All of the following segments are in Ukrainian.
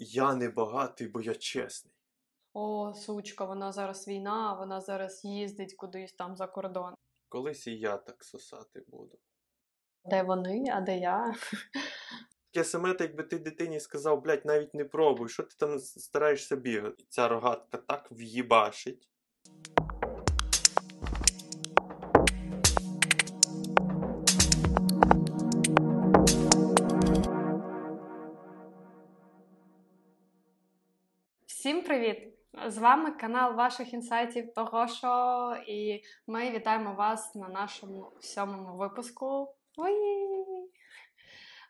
я не багатий, бо я чесний. О, сучка, вона зараз війна, вона зараз їздить кудись там за кордон. Колись і я так сосати буду. Де вони, а де я? Таке саме, так якби ти дитині сказав, блядь, навіть не пробуй, що ти там стараєшся бігати? Ця рогатка так в'їбашить. Привіт! З вами канал ваших інсайтів того, що і ми вітаємо вас на нашому сьомому випуску.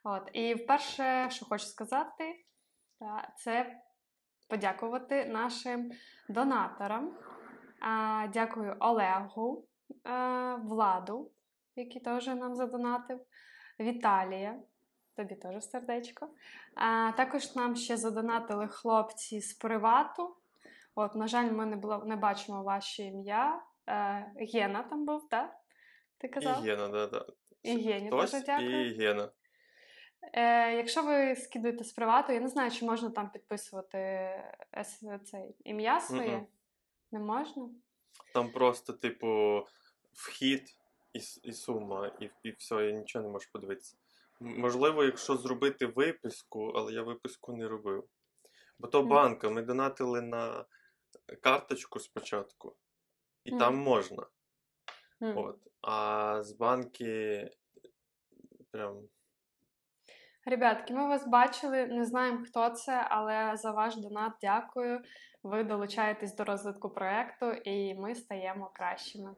От, і вперше, що хочу сказати, це подякувати нашим донаторам. Дякую Олегу, Владу, який теж нам задонатив, Віталія. Тобі теж сердечко. А, також нам ще задонатили хлопці з привату. От, на жаль, ми не, було, не бачимо ваші ім'я. Е, Гена там був, так? Ти казав? І Гена, да, да. І Гені Хтось дуже дякую. і Гена. Е, якщо ви скидуєте з привату, я не знаю, чи можна там підписувати ес- цей, ім'я своє. Мгм. Не можна? Там просто, типу, вхід і, і сума, і, і все, і нічого не можеш подивитися. Можливо, якщо зробити виписку, але я виписку не робив. Бо то банка, ми донатили на карточку спочатку, і Мгм. там можна. М. От. А з банки прям. Ребятки, ми вас бачили, не знаємо, хто це, але за ваш донат дякую. Ви долучаєтесь до розвитку проекту, і ми стаємо кращими.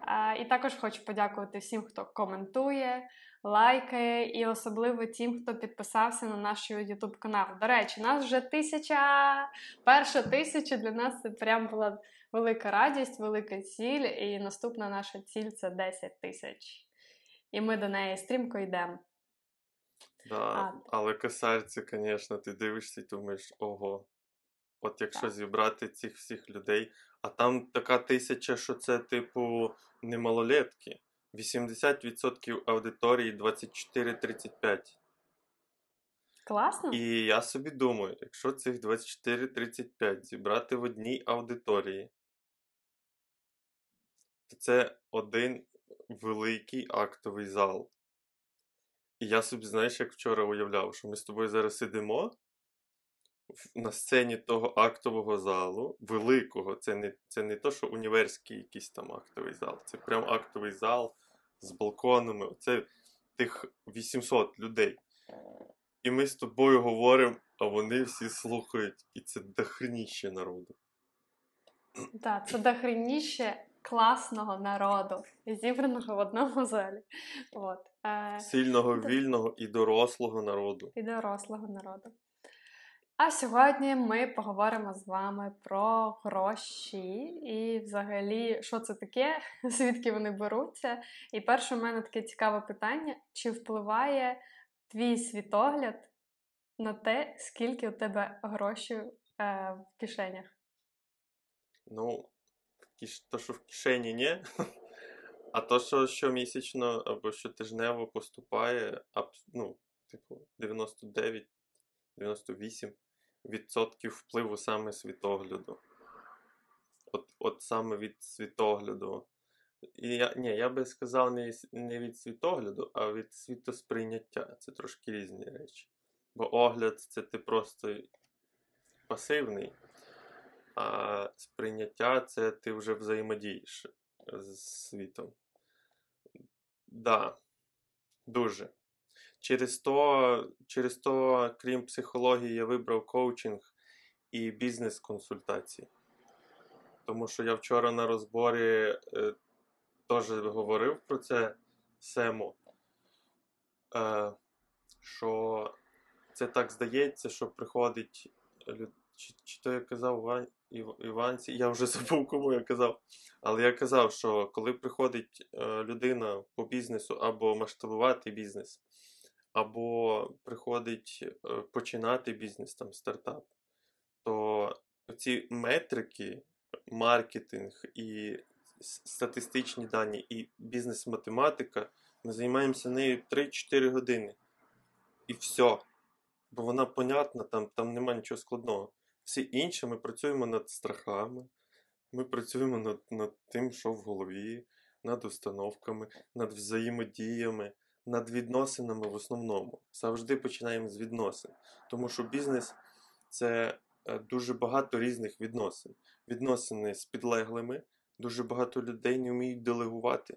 А, І також хочу подякувати всім, хто коментує, лайкає, і особливо тим, хто підписався на наш YouTube канал. До речі, нас вже тисяча. Перша тисяча для нас це прям була велика радість, велика ціль. І наступна наша ціль це 10 тисяч. І ми до неї стрімко йдемо. Да. А. Але косарці, звісно, ти дивишся і думаєш, ого. От якщо Так. зібрати цих всіх людей, а там така тисяча, що це, типу, не малолетки. 80% аудиторії 24-35. Класно? І я собі думаю, якщо цих 24-35 зібрати в одній аудиторії, то це один великий актовий зал. І я собі, знаєш, як вчора уявляв, що ми з тобою зараз сидимо на сцені того актового залу, великого, це не, це не то, що універський якийсь там актовий зал, це прям актовий зал з балконами. Це тих 800 людей. І ми з тобою говоримо, а вони всі слухають, і це дохреніще народу. Так, це дохреніще класного народу, зібраного в одному залі. От. Е, Сильного, вільного і дорослого народу. і дорослого народу. А сьогодні ми поговоримо з вами про гроші і взагалі, що це таке, звідки вони беруться. І перше у мене таке цікаве питання: чи впливає твій світогляд на те, скільки у тебе грошей е, в кишенях? Ну, то, що в кишені ні. А то, що щомісячно або щотижнево поступає, ну, типу, 99-98% відсотків впливу саме світогляду. От, от саме від світогляду. І я, ні, я би сказав не, не від світогляду, а від світосприйняття. Це трошки різні речі. Бо огляд це ти просто пасивний, а сприйняття це ти вже взаємодієш з світом. Да, дуже. Через то, через то, крім психології, я вибрав коучинг і бізнес-консультації. Тому що я вчора на розборі е, теж говорив про це Сему. Е, що це так здається, що приходить чи, чи то я казав Ван... Іванці, я вже забув, кому я казав. Але я казав, що коли приходить е, людина по бізнесу або масштабувати бізнес, або приходить е, починати бізнес, там стартап, то ці метрики, маркетинг і статистичні дані, і бізнес-математика, ми займаємося нею 3-4 години. І все. Бо вона понятна, там, там нема нічого складного. Всі інші ми працюємо над страхами, ми працюємо над, над тим, що в голові, над установками, над взаємодіями, над відносинами в основному. Завжди починаємо з відносин. Тому що бізнес це е, дуже багато різних відносин. Відносини з підлеглими, дуже багато людей не вміють делегувати.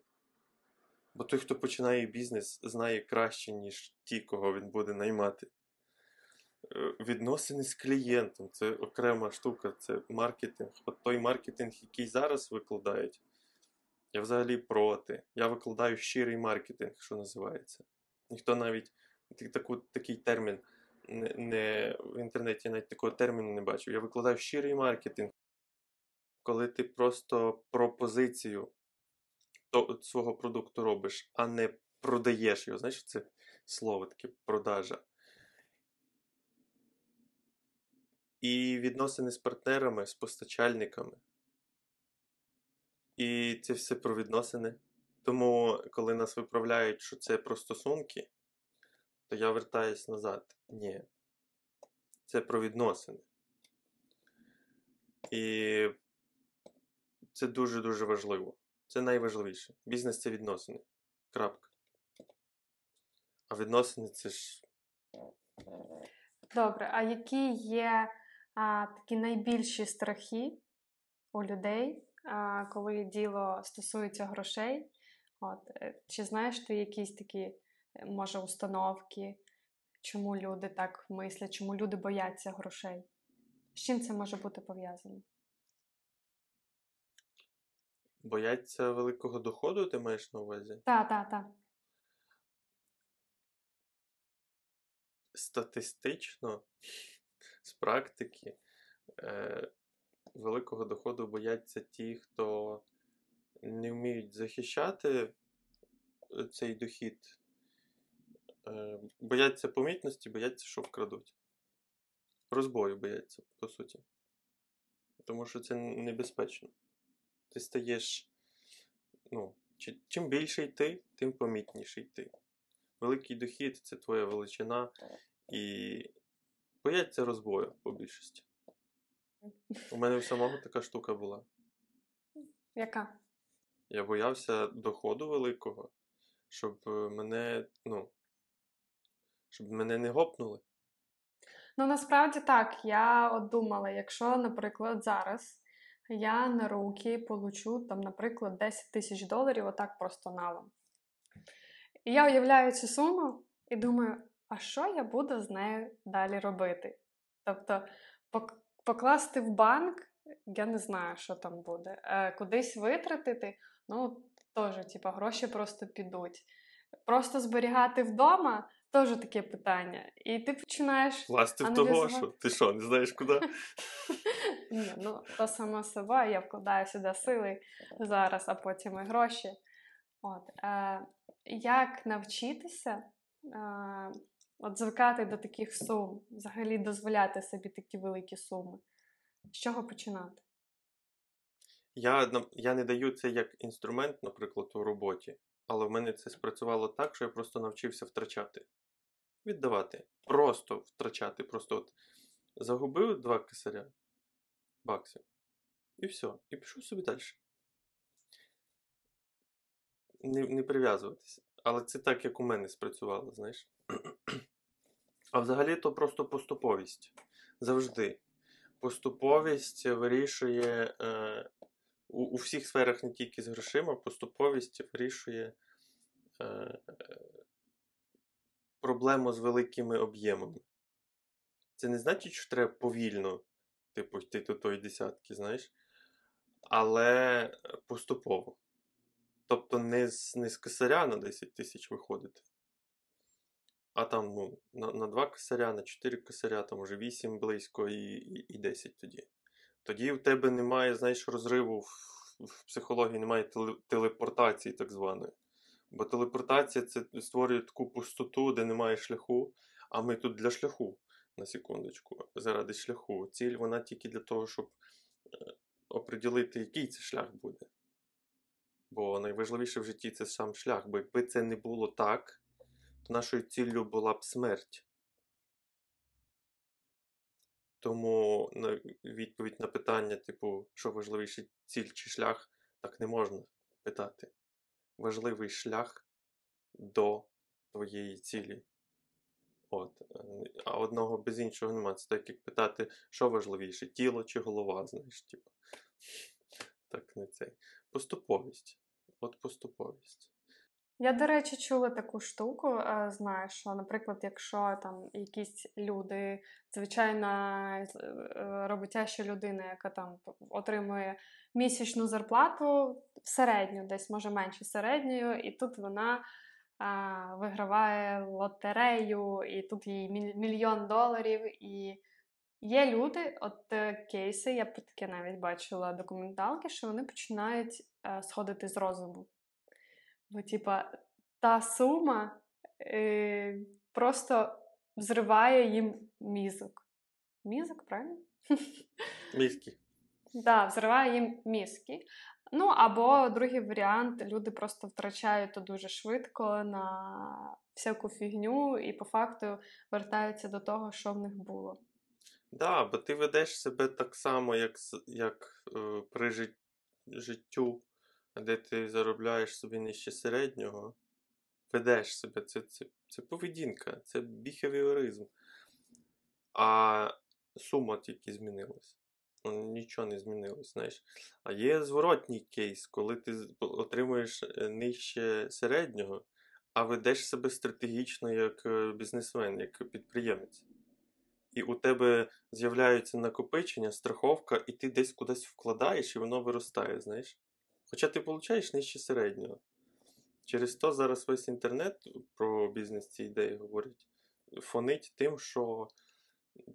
Бо той, хто починає бізнес, знає краще, ніж ті, кого він буде наймати. Е, Відносини з клієнтом це окрема штука, це маркетинг. От той маркетинг, який зараз викладають, я взагалі проти. Я викладаю щирий маркетинг, що називається. Ніхто навіть таку, такий термін не, не, в інтернеті навіть такого терміну не бачив. Я викладаю щирий маркетинг, коли ти просто пропозицію то, свого продукту робиш, а не продаєш його. Знаєш, це слово таке продажа. І відносини з партнерами, з постачальниками. І це все про відносини. Тому, коли нас виправляють, що це про стосунки, то я вертаюсь назад. Ні. Це про відносини. І це дуже-дуже важливо. Це найважливіше. Бізнес це відносини. Крапка. А відносини це ж Добре, а які є а, такі найбільші страхи у людей, коли діло стосується грошей? От, е, чи знаєш ти якісь такі, е, може, установки, чому люди так мислять, чому люди бояться грошей? З чим це може бути пов'язано? бояться великого доходу, ти маєш на увазі? Так, так, так. Статистично, з практики, е, великого доходу бояться ті, хто не вміють захищати е, цей дохід, е, бояться помітності, бояться, що вкрадуть. Розбою бояться, по суті. Тому що це небезпечно. Ти стаєш, ну, чим більший ти, тим помітніший ти. Великий дохід це твоя величина, і бояться розбою по більшості. У мене в самого така штука була. Яка? Я боявся доходу великого, щоб е, мене, ну, щоб мене не гопнули. Ну, насправді так. Я от думала, якщо, наприклад, зараз я на руки получу, там, наприклад, 10 тисяч доларів, отак просто налом. І я уявляю цю суму і думаю, а що я буду з нею далі робити? Тобто, покласти в банк, я не знаю, що там буде. Е, кудись витратити, ну, теж, типа, гроші просто підуть. Просто зберігати вдома теж таке питання. І ти починаєш Класти в того, що ти що, не знаєш куди? Ні, ну то само собою, я вкладаю сюди сили зараз, а потім і гроші. От, е, як навчитися е, от звикати до таких сум, взагалі дозволяти собі такі великі суми? З чого починати? Я, я не даю це як інструмент, наприклад, у роботі, але в мене це спрацювало так, що я просто навчився втрачати. Віддавати. Просто втрачати. Просто от загубив два кисаря баксів. І все. І пішов собі далі. Не, не прив'язуватися. Але це так, як у мене спрацювало, знаєш. А взагалі то просто поступовість. Завжди. Поступовість вирішує. Е, у, у всіх сферах не тільки з грошима, поступовість вирішує е, проблему з великими об'ємами. Це не значить, що треба повільно, типу, йти до тої десятки, знаєш, але поступово. Тобто не з, не з косаря на 10 тисяч виходити, а там ну, на, на 2 косаря, на 4 косаря, там уже 8 близько і, і, і 10 тоді. Тоді в тебе немає, знаєш, розриву в, в психології, немає телепортації так званої. Бо телепортація це створює таку пустоту, де немає шляху, а ми тут для шляху, на секундочку, заради шляху. Ціль вона тільки для того, щоб е, оприділити, який це шлях буде. Бо найважливіше в житті це сам шлях. Бо якби це не було так, нашою ціллю була б смерть. Тому на відповідь на питання, типу, що важливіше, ціль чи шлях, так не можна питати. Важливий шлях до твоєї цілі. От. е, А одного без іншого немає. Це так як питати, що важливіше, тіло чи голова, знаєш, типу. Так не цей. Поступовість. От поступовість. Я, до речі, чула таку штуку. е, Знаю, що, наприклад, якщо там якісь люди, звичайна е, роботяща людина, яка там отримує місячну зарплату середню, десь може менше середньої, і тут вона а, виграває лотерею, і тут їй мільйон доларів. І є люди, от е, кейси, я про таке навіть бачила документалки, що вони починають е, сходити з розуму. Бо, типа, та сума е, просто взриває їм мізок. Мізок, правильно? Мізки. Да, взриває їм мізки. Ну, або другий варіант, люди просто втрачають то дуже швидко на всяку фігню і по факту вертаються до того, що в них було. Да, бо ти ведеш себе так само, як, як е, при жит- життю, де ти заробляєш собі нижче середнього. Ведеш себе. Це, це, це поведінка, це біхевіоризм. А сума тільки змінилась. Ну, Нічого не змінилось, знаєш. А є зворотній кейс, коли ти отримуєш е, нижче середнього, а ведеш себе стратегічно як е, бізнесмен, як підприємець. І у тебе з'являються накопичення, страховка, і ти десь кудись вкладаєш, і воно виростає, знаєш. Хоча ти получаєш нижче середнього. Через то зараз весь інтернет про бізнес ці ідеї говорить, фонить тим, що,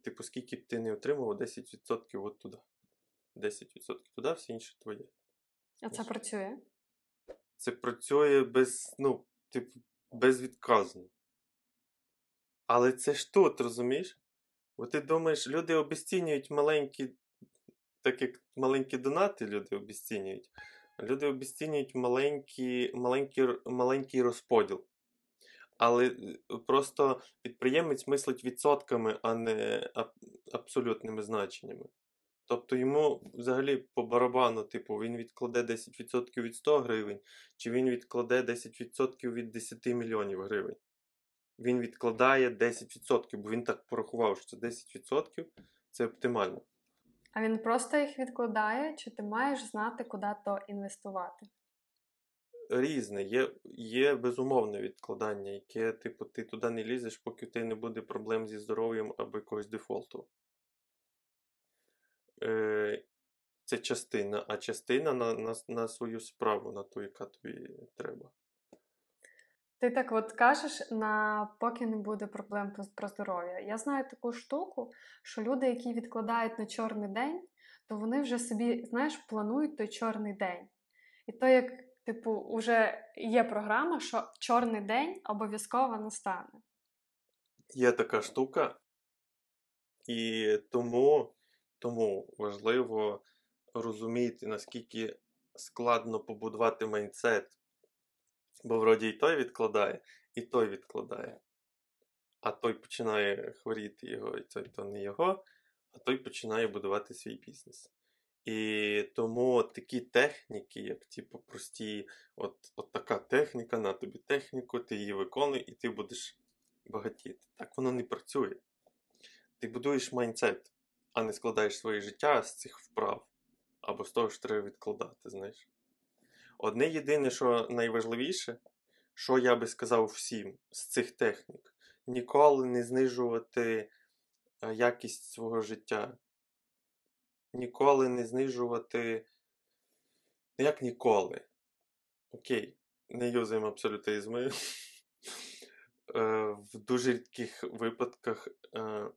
типу, скільки б ти не отримував, 10% от туди. 10% туди, все інше твоє. А це працює? Це працює без, ну, типу, безвідказно. Але це ж тут, розумієш? Бо ти думаєш, люди обесцінюють маленькі, так як маленькі донати люди обесцінюють. Люди обесцінюють маленькі, маленький, маленький розподіл. Але е, просто підприємець мислить відсотками, а не абсолютними значеннями. Тобто йому взагалі по барабану, типу, він відкладе 10% від 100 гривень, чи він відкладе 10% від 10 мільйонів гривень. Він відкладає 10%, бо він так порахував, що це 10% це оптимально. А він просто їх відкладає, чи ти маєш знати, куди то інвестувати? Різне, є, є безумовне відкладання, яке, типу, ти туди не лізеш, поки у тебе не буде проблем зі здоров'ям або якогось дефолту. Е, це частина, а частина на, на, на свою справу, на ту, яка тобі треба. Ти так от кажеш, на поки не буде проблем про- здоров'я. Я знаю таку штуку, що люди, які відкладають на чорний день, то вони вже собі, знаєш, планують той чорний день. І то, як, типу, вже є програма, що чорний день обов'язково настане. Є така штука, і тому, тому важливо розуміти, наскільки складно побудувати майндсет. Бо вроді і той відкладає, і той відкладає. А той починає хворіти його, і той то не його, а той починає будувати свій бізнес. І тому такі техніки, як типу прості, от, от така техніка, на тобі техніку, ти її виконуй, і ти будеш багатіти. Так воно не працює. Ти будуєш майндсет, а не складаєш своє життя з цих вправ або з того, що треба відкладати, знаєш. Одне єдине, що найважливіше, що я би сказав всім з цих технік, ніколи не знижувати е, якість свого життя. Ніколи не знижувати. Ну, як ніколи. Окей, не юзаємо абсолютизми. Е, В дуже рідких випадках е,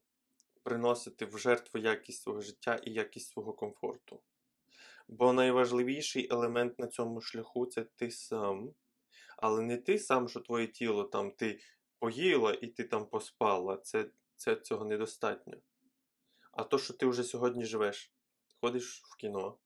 приносити в жертву якість свого життя і якість свого комфорту. Бо найважливіший елемент на цьому шляху це ти сам. Але не ти сам, що твоє тіло там ти поїла і ти там поспала. Це, це цього недостатньо. А то, що ти вже сьогодні живеш, ходиш в кіно,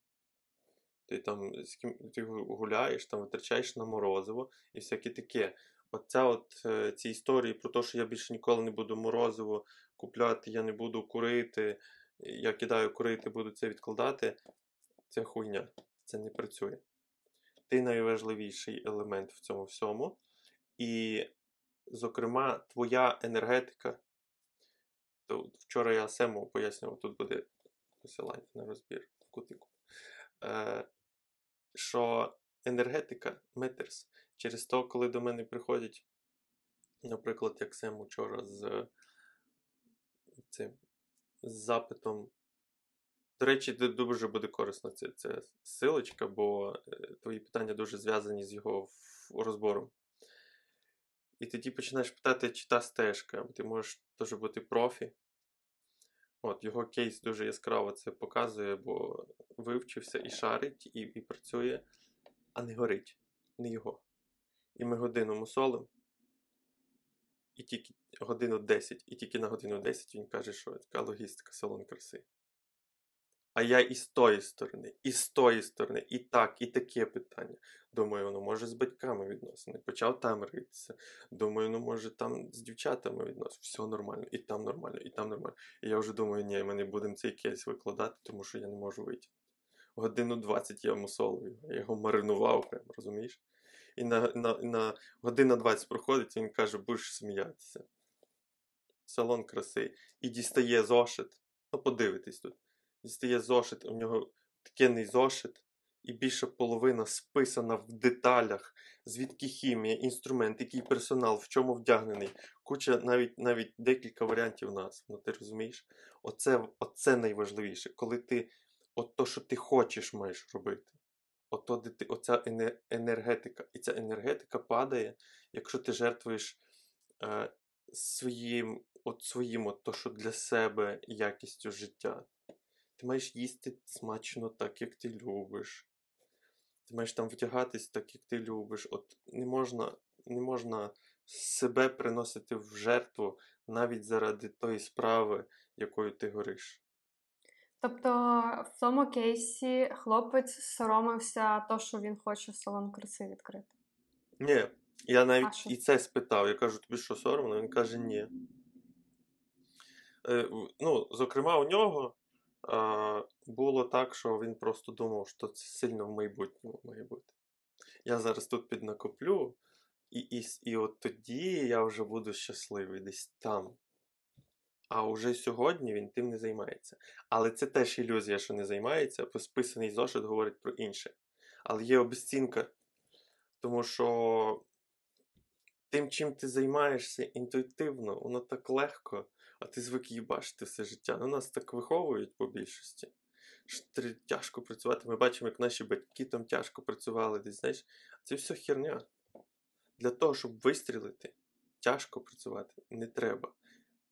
ти там з ким ти гуляєш, там витрачаєш на морозиво і всяке таке. Оця от е, ці історії про те, що я більше ніколи не буду морозиво купляти, я не буду курити, я кидаю курити, буду це відкладати, це хуйня. Це не працює. Ти найважливіший елемент в цьому всьому. І, зокрема, твоя енергетика. То вчора я Сему пояснював, тут буде посилання на розбір в кутику. Е, що енергетика matters. Через то, коли до мене приходять, наприклад, як Сем учора з цим з запитом. До речі, дуже буде корисно ця, ця силочка, бо е, твої питання дуже зв'язані з його розбором. І тоді починаєш питати, чи та стежка. Ти можеш теж бути профі. От, Його кейс дуже яскраво це показує, бо вивчився і шарить, і і працює, а не горить. Не його. І ми годину мусолим, і тільки годину 10, і тільки на годину 10 він каже, що така логістика салон краси. А я і з тої сторони, і з тої сторони, і так, і таке питання. Думаю, ну може з батьками відносини. Почав там ритися. Думаю, ну може там з дівчатами відносини. Все нормально, і там нормально, і там нормально. І я вже думаю, ні, ми не будемо цей кейс викладати, тому що я не можу витягнути. Годину 20 я мусолив його, я його маринував, прям, розумієш? І на на, на година 20 проходить, він каже, будеш сміятися. Салон краси. І дістає зошит. Ну, подивитись тут дістає зошит, у нього такий зошит, і більша половина списана в деталях, звідки хімія, інструмент, який персонал, в чому вдягнений. Куча навіть навіть декілька варіантів нас. Ну ти розумієш? Оце оце найважливіше, коли ти от то, що ти хочеш, маєш робити. Ото, де ти, Оця енергетика. І ця енергетика падає, якщо ти жертвуєш е, своїм, от своїм, от то, що для себе якістю життя. Ти маєш їсти смачно так, як ти любиш. Ти маєш там втягатись так, як ти любиш. От не можна не можна себе приносити в жертву навіть заради тої справи, якою ти гориш. Тобто в тому кейсі хлопець соромився то, що він хоче салон краси відкрити. Ні, я навіть і це спитав. Я кажу, тобі що соромно? Він каже, ні. Е, ну, Зокрема, у нього було так, що він просто думав, що це сильно в майбутньому має бути. Я зараз тут піднакоплю, і і, і от тоді я вже буду щасливий десь там. А вже сьогодні він тим не займається. Але це теж ілюзія, що не займається, бо списаний зошит говорить про інше. Але є обесцінка, тому що тим, чим ти займаєшся інтуїтивно, воно так легко а ти звик її бачити все життя. Ну, нас так виховують по більшості. Що тяжко працювати. Ми бачимо, як наші батьки там тяжко працювали десь, знаєш. Це все херня. Для того, щоб вистрілити, тяжко працювати не треба.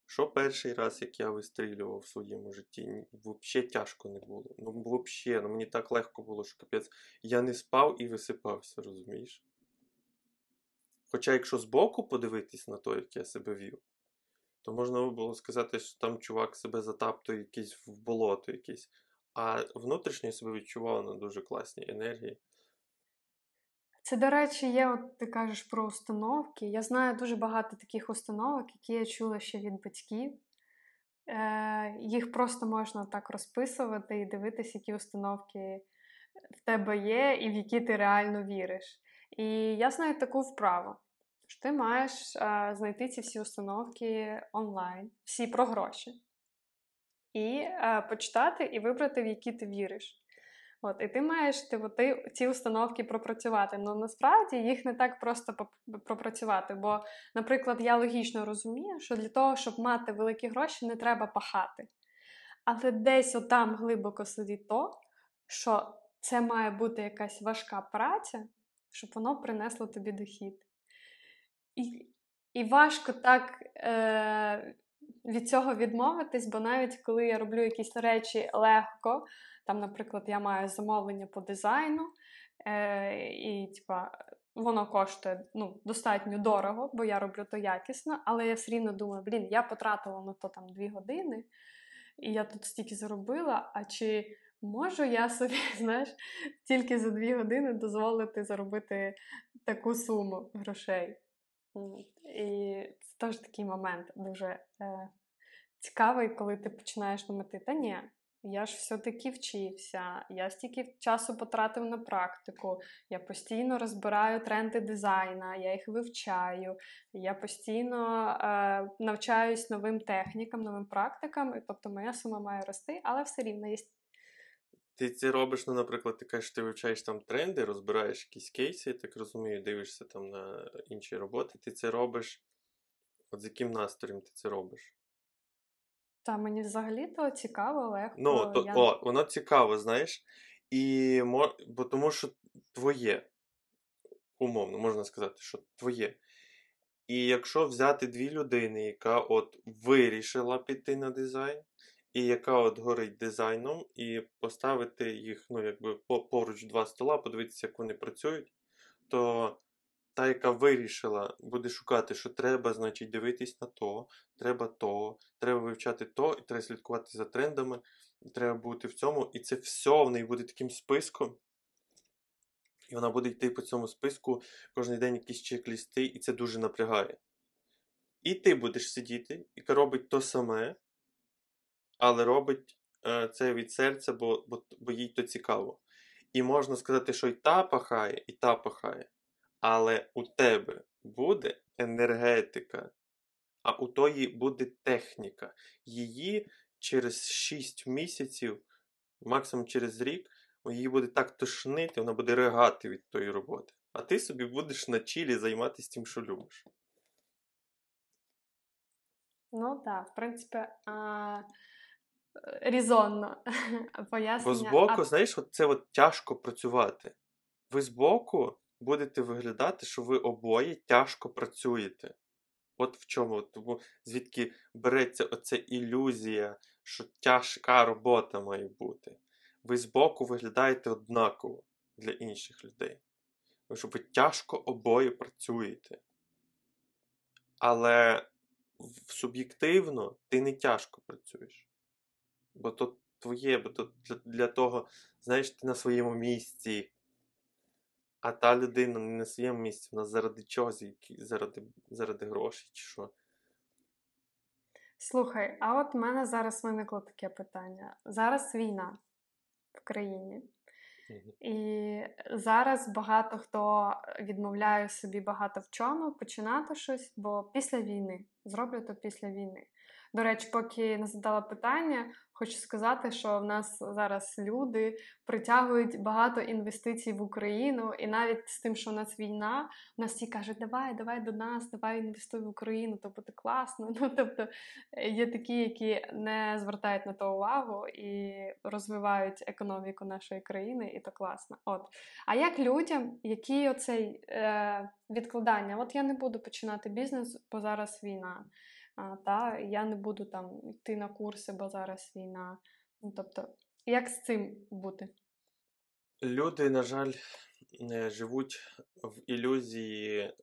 Що перший раз, як я вистрілював в своєму житті, взагалі тяжко не було. Ну, взагалі, ну мені так легко було, що капець. Я не спав і висипався, розумієш? Хоча, якщо збоку подивитись на те, як я себе вів, то можна було сказати, що там чувак себе затаптує якийсь в болото якесь. А внутрішньо себе відчував на дуже класній енергії. Це, до речі, є, от ти кажеш про установки. Я знаю дуже багато таких установок, які я чула ще від батьків. Е, Їх просто можна так розписувати і дивитися, які установки в тебе є, і в які ти реально віриш. І я знаю таку вправу ти маєш а, знайти ці всі установки онлайн, всі про гроші, і а, почитати і вибрати, в які ти віриш. От, І ти маєш ти, ти, ці установки пропрацювати. Ну насправді їх не так просто пропрацювати. Бо, наприклад, я логічно розумію, що для того, щоб мати великі гроші, не треба пахати. Але десь отам глибоко сидить то, що це має бути якась важка праця, щоб воно принесло тобі дохід. І і важко так е, від цього відмовитись, бо навіть коли я роблю якісь речі легко, там, наприклад, я маю замовлення по дизайну, е, і типа, воно коштує ну, достатньо дорого, бо я роблю то якісно, але я все рівно думаю, блін, я потратила на то там дві години, і я тут стільки заробила, а чи можу я собі, знаєш, тільки за дві години дозволити заробити таку суму грошей? І це теж такий момент дуже е, цікавий, коли ти починаєш думати, та ні, я ж все-таки вчився, я стільки часу потратив на практику, я постійно розбираю тренди дизайна, я їх вивчаю, я постійно е, навчаюсь новим технікам, новим практикам, тобто моя сума має рости, але все рівно є. Ти це робиш, ну, наприклад, ти кажеш, ти вивчаєш там тренди, розбираєш якісь кейси, я так розумію, дивишся там на інші роботи. Ти це робиш. От з яким настроєм ти це робиш? Та мені взагалі то цікаво, легко. Ну, то, я... о, воно цікаво, знаєш. І бо тому що твоє, умовно, можна сказати, що твоє. І якщо взяти дві людини, яка от вирішила піти на дизайн, і яка от горить дизайном, і поставити їх, ну, якби поруч два стола, подивитися, як вони працюють, то та, яка вирішила, буде шукати, що треба, значить, дивитись на то, треба то, треба вивчати то, і треба слідкувати за трендами, і треба бути в цьому. І це все в неї буде таким списком. І вона буде йти по цьому списку кожен день якісь чек-лісти, і це дуже напрягає. І ти будеш сидіти, яка робить то саме, але робить е, це від серця, бо, бо, бо їй то цікаво. І можна сказати, що і та пахає, і та пахає. Але у тебе буде енергетика, а у тої буде техніка. Її через 6 місяців, максимум через рік, її буде так тошнити, вона буде ригати від тої роботи. А ти собі будеш на чілі займатися тим, що любиш. Ну так, в принципі, а... різонно пояснення. Бо збоку, А знаєш, от це от тяжко працювати. Ви збоку будете виглядати, що ви обоє тяжко працюєте. От в чому. Тому звідки береться оця ілюзія, що тяжка робота має бути. Ви збоку виглядаєте однаково для інших людей. Тому що ви тяжко обоє працюєте. Але суб'єктивно ти не тяжко працюєш. Бо то твоє, бо то для, для того, знаєш, ти на своєму місці. А та людина не на своєму місці, вона заради чогось, заради, заради грошей чи що. Слухай, а от в мене зараз виникло таке питання. Зараз війна в країні. І зараз багато хто відмовляє собі багато в чому починати щось, бо після війни зроблю то після війни. До речі, поки не задала питання, хочу сказати, що в нас зараз люди притягують багато інвестицій в Україну, і навіть з тим, що у нас війна, у нас всі кажуть, давай, давай до нас, давай інвестуй в Україну, то буде класно. Ну тобто е, є такі, які не звертають на то увагу і розвивають економіку нашої країни, і то класно. От. А як людям, які оцей е, відкладання? От я не буду починати бізнес, бо зараз війна. Та я не буду там йти на курси, бо зараз війна. Ну, тобто, як з цим бути? Люди, на жаль, е, живуть в ілюзії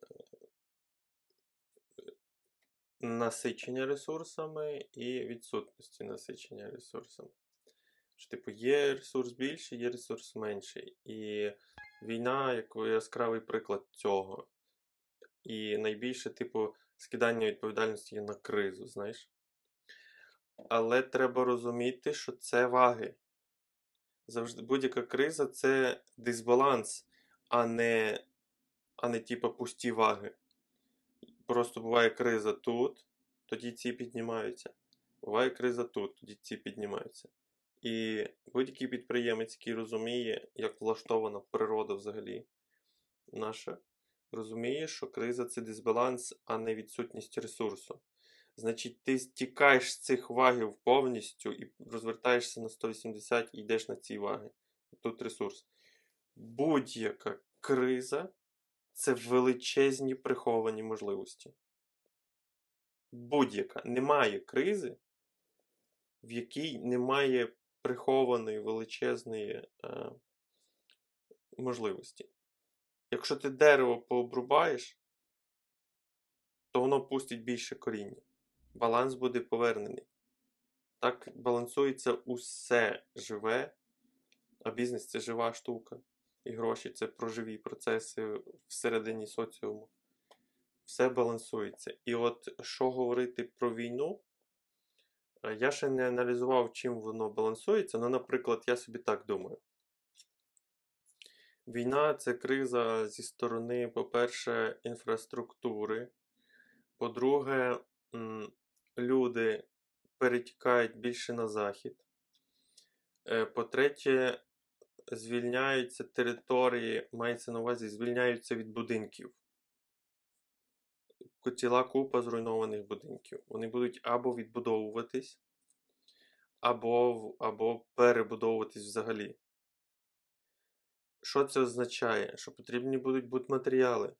насичення ресурсами і відсутності насичення ресурсами. Типу, є ресурс більший, є ресурс менший. І війна, як яскравий приклад цього. І найбільше, типу, скидання відповідальності на кризу, знаєш. Але треба розуміти, що це ваги. Завжди будь-яка криза це дисбаланс, а не, а не типу, пусті ваги. Просто буває криза тут, тоді ці піднімаються. Буває криза тут, тоді ці піднімаються. І будь-який підприємець, який розуміє, як влаштована природа взагалі наша, розуміє, що криза це дисбаланс, а не відсутність ресурсу. Значить, ти стікаєш з цих вагів повністю і розвертаєшся на 180 і йдеш на ці ваги. Тут ресурс. Будь-яка криза це величезні приховані можливості. Будь-яка. Немає кризи, в якій немає прихованої величезної е, можливості. Якщо ти дерево пообрубаєш, то воно пустить більше коріння. Баланс буде повернений. Так балансується усе живе, а бізнес це жива штука. І гроші це проживі процеси всередині соціуму. Все балансується. І от що говорити про війну, Е, Я ще не аналізував, чим воно балансується, але, наприклад, я собі так думаю. Війна це криза зі сторони, по-перше, інфраструктури. По-друге, люди перетікають більше на захід. Е, По-третє, звільняються території, мається на увазі, звільняються від будинків. Ціла купа зруйнованих будинків. Вони будуть або відбудовуватись, або, або перебудовуватись взагалі. Що це означає? Що потрібні будуть будматеріали.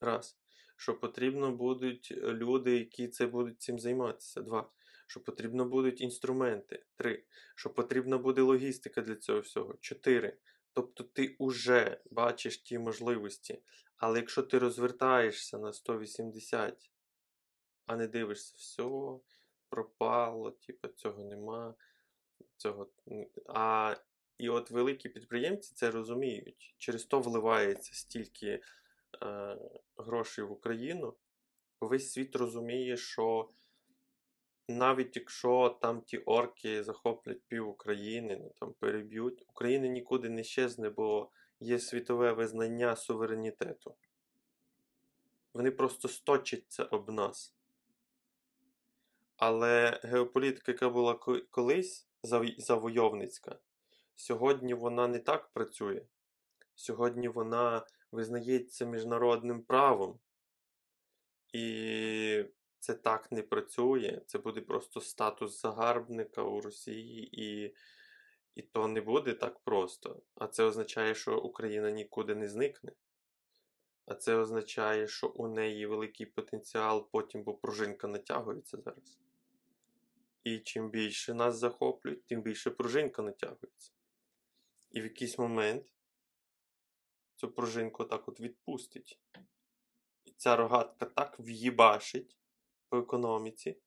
Раз. Що потрібно будуть е, люди, які це будуть цим займатися. Два. Що потрібно будуть інструменти. Три. Що потрібна буде логістика для цього всього. Чотири. Тобто ти уже бачиш ті можливості. Але якщо ти розвертаєшся на 180, а не дивишся, все, пропало, типу, цього нема. Цього... А і от великі підприємці це розуміють. Через то вливається стільки е, грошей в Україну. Весь світ розуміє, що навіть якщо там ті орки захоплять пів України, ну там переб'ють, Україна нікуди не щезне, бо є світове визнання суверенітету. Вони просто сточаться об нас. Але геополітика, яка була колись завойовницька, сьогодні вона не так працює. Сьогодні вона визнається міжнародним правом. І це так не працює. Це буде просто статус загарбника у Росії, і, і то не буде так просто. А це означає, що Україна нікуди не зникне. А це означає, що у неї великий потенціал потім, бо пружинка натягується зараз. І чим більше нас захоплюють, тим більше пружинка натягується. І в якийсь момент цю пружинку так от відпустить. І ця рогатка так в'їбашить по економіці,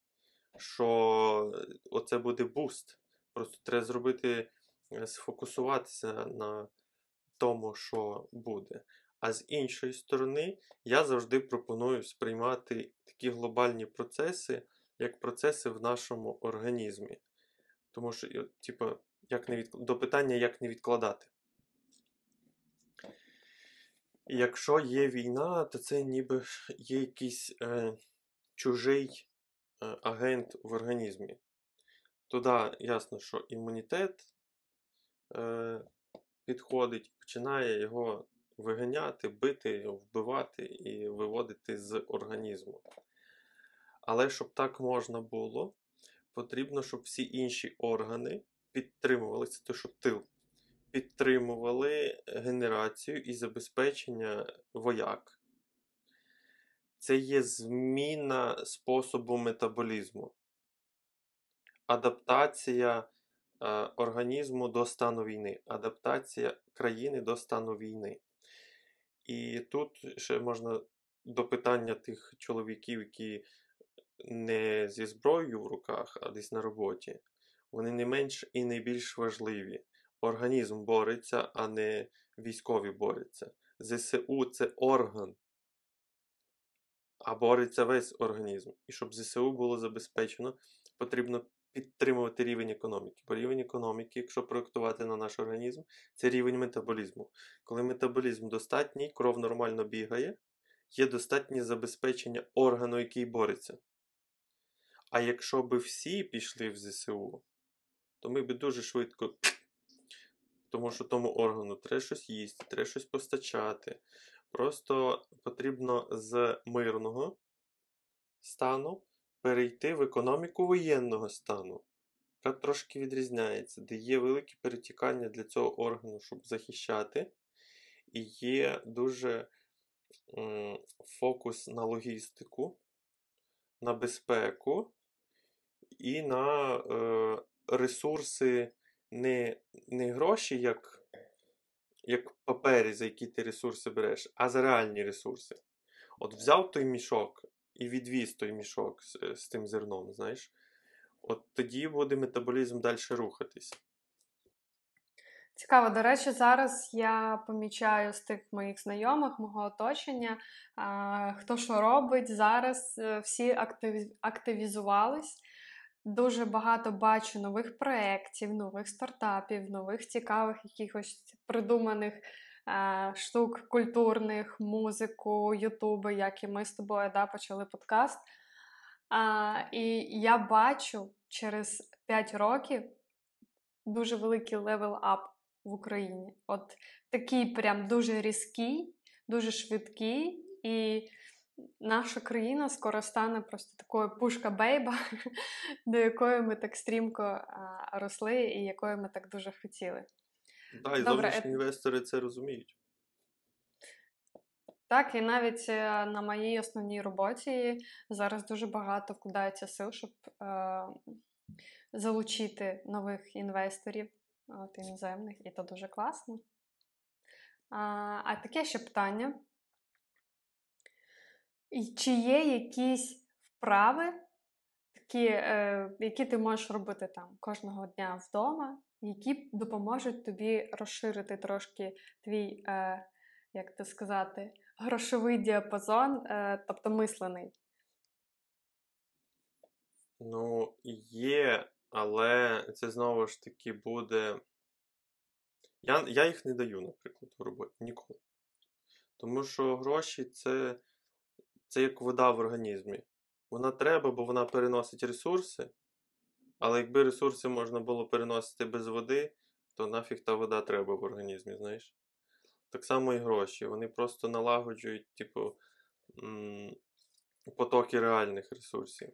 що оце буде буст. Просто треба зробити, е, сфокусуватися на тому, що буде. А з іншої сторони, я завжди пропоную сприймати такі глобальні процеси, як процеси в нашому організмі. Тому що, типу, як не від... до питання, як не відкладати. Якщо є війна, то це ніби є якийсь е, чужий е, агент в організмі. Туди ясно, що імунітет е, підходить, починає його виганяти, бити, вбивати і виводити з організму. Але щоб так можна було, потрібно, щоб всі інші органи підтримували, це те, що тил, підтримували генерацію і забезпечення вояк. Це є зміна способу метаболізму, адаптація е, організму до стану війни, адаптація країни до стану війни. І тут ще можна до питання тих чоловіків, які не зі зброєю в руках, а десь на роботі. Вони не менш і не більш важливі. Організм бореться, а не військові борються. ЗСУ це орган, а бореться весь організм. І щоб ЗСУ було забезпечено, потрібно підтримувати рівень економіки. Бо рівень економіки, якщо проєктувати на наш організм, це рівень метаболізму. Коли метаболізм достатній, кров нормально бігає, є достатнє забезпечення органу, який бореться. А якщо би всі пішли в ЗСУ, то ми би дуже швидко. Тому що тому органу треба щось їсти, треба щось постачати. Просто потрібно з мирного стану перейти в економіку воєнного стану, яка трошки відрізняється, де є велике перетікання для цього органу, щоб захищати, і є дуже м, фокус на логістику, на безпеку і на е, ресурси не, не гроші, як, як папері, за які ти ресурси береш, а за реальні ресурси. От взяв той мішок і відвіз той мішок з, з тим зерном, знаєш. От тоді буде метаболізм далі рухатись. Цікаво, до речі, зараз я помічаю з тих моїх знайомих, мого оточення, хто що робить зараз, е, всі активізувались. Дуже багато бачу нових проєктів, нових стартапів, нових цікавих якихось придуманих е, штук культурних, музику, ютуби, як і ми з тобою да, почали подкаст. А, І я бачу через 5 років дуже великий level up в Україні. От такий прям дуже різкий, дуже швидкий, і наша країна скоро стане просто такою пушка-бейба, до якої ми так стрімко росли, і якої ми так дуже хотіли. Так, і зовнішні е- інвестори це розуміють. Так, і навіть е, на моїй основній роботі зараз дуже багато вкладається сил, щоб е, залучити нових інвесторів от, іноземних, і це дуже класно. А, а таке ще питання. І Чи є якісь вправи, такі, е, які ти можеш робити там кожного дня вдома, які допоможуть тобі розширити трошки твій, е, як це сказати, грошовий діапазон, е, тобто мислений? Ну, є, але це знову ж таки буде. Я, я їх не даю, наприклад, в роботі ніколи. Тому що гроші це, це як вода в організмі. Вона треба, бо вона переносить ресурси. Але якби ресурси можна було переносити без води, то нафіг та вода треба в організмі, знаєш? Так само і гроші. Вони просто налагоджують, типу, потоки реальних ресурсів.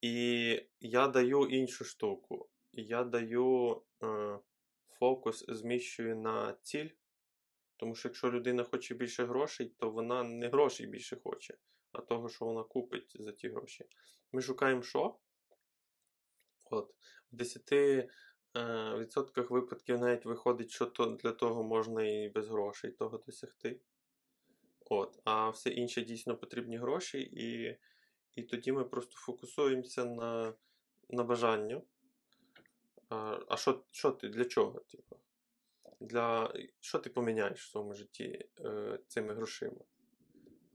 І я даю іншу штуку. Я даю е, фокус, зміщую на ціль. Тому що якщо людина хоче більше грошей, то вона не грошей більше хоче, а того, що вона купить за ті гроші. Ми шукаємо що? От, в 10 е, відсотках випадків навіть виходить, що то для того можна і без грошей того досягти. От, а все інше дійсно потрібні гроші, і, і тоді ми просто фокусуємося на, на бажанню. А, а що, що ти, для чого? Типу? Для, що ти поміняєш в своєму житті е, цими грошима?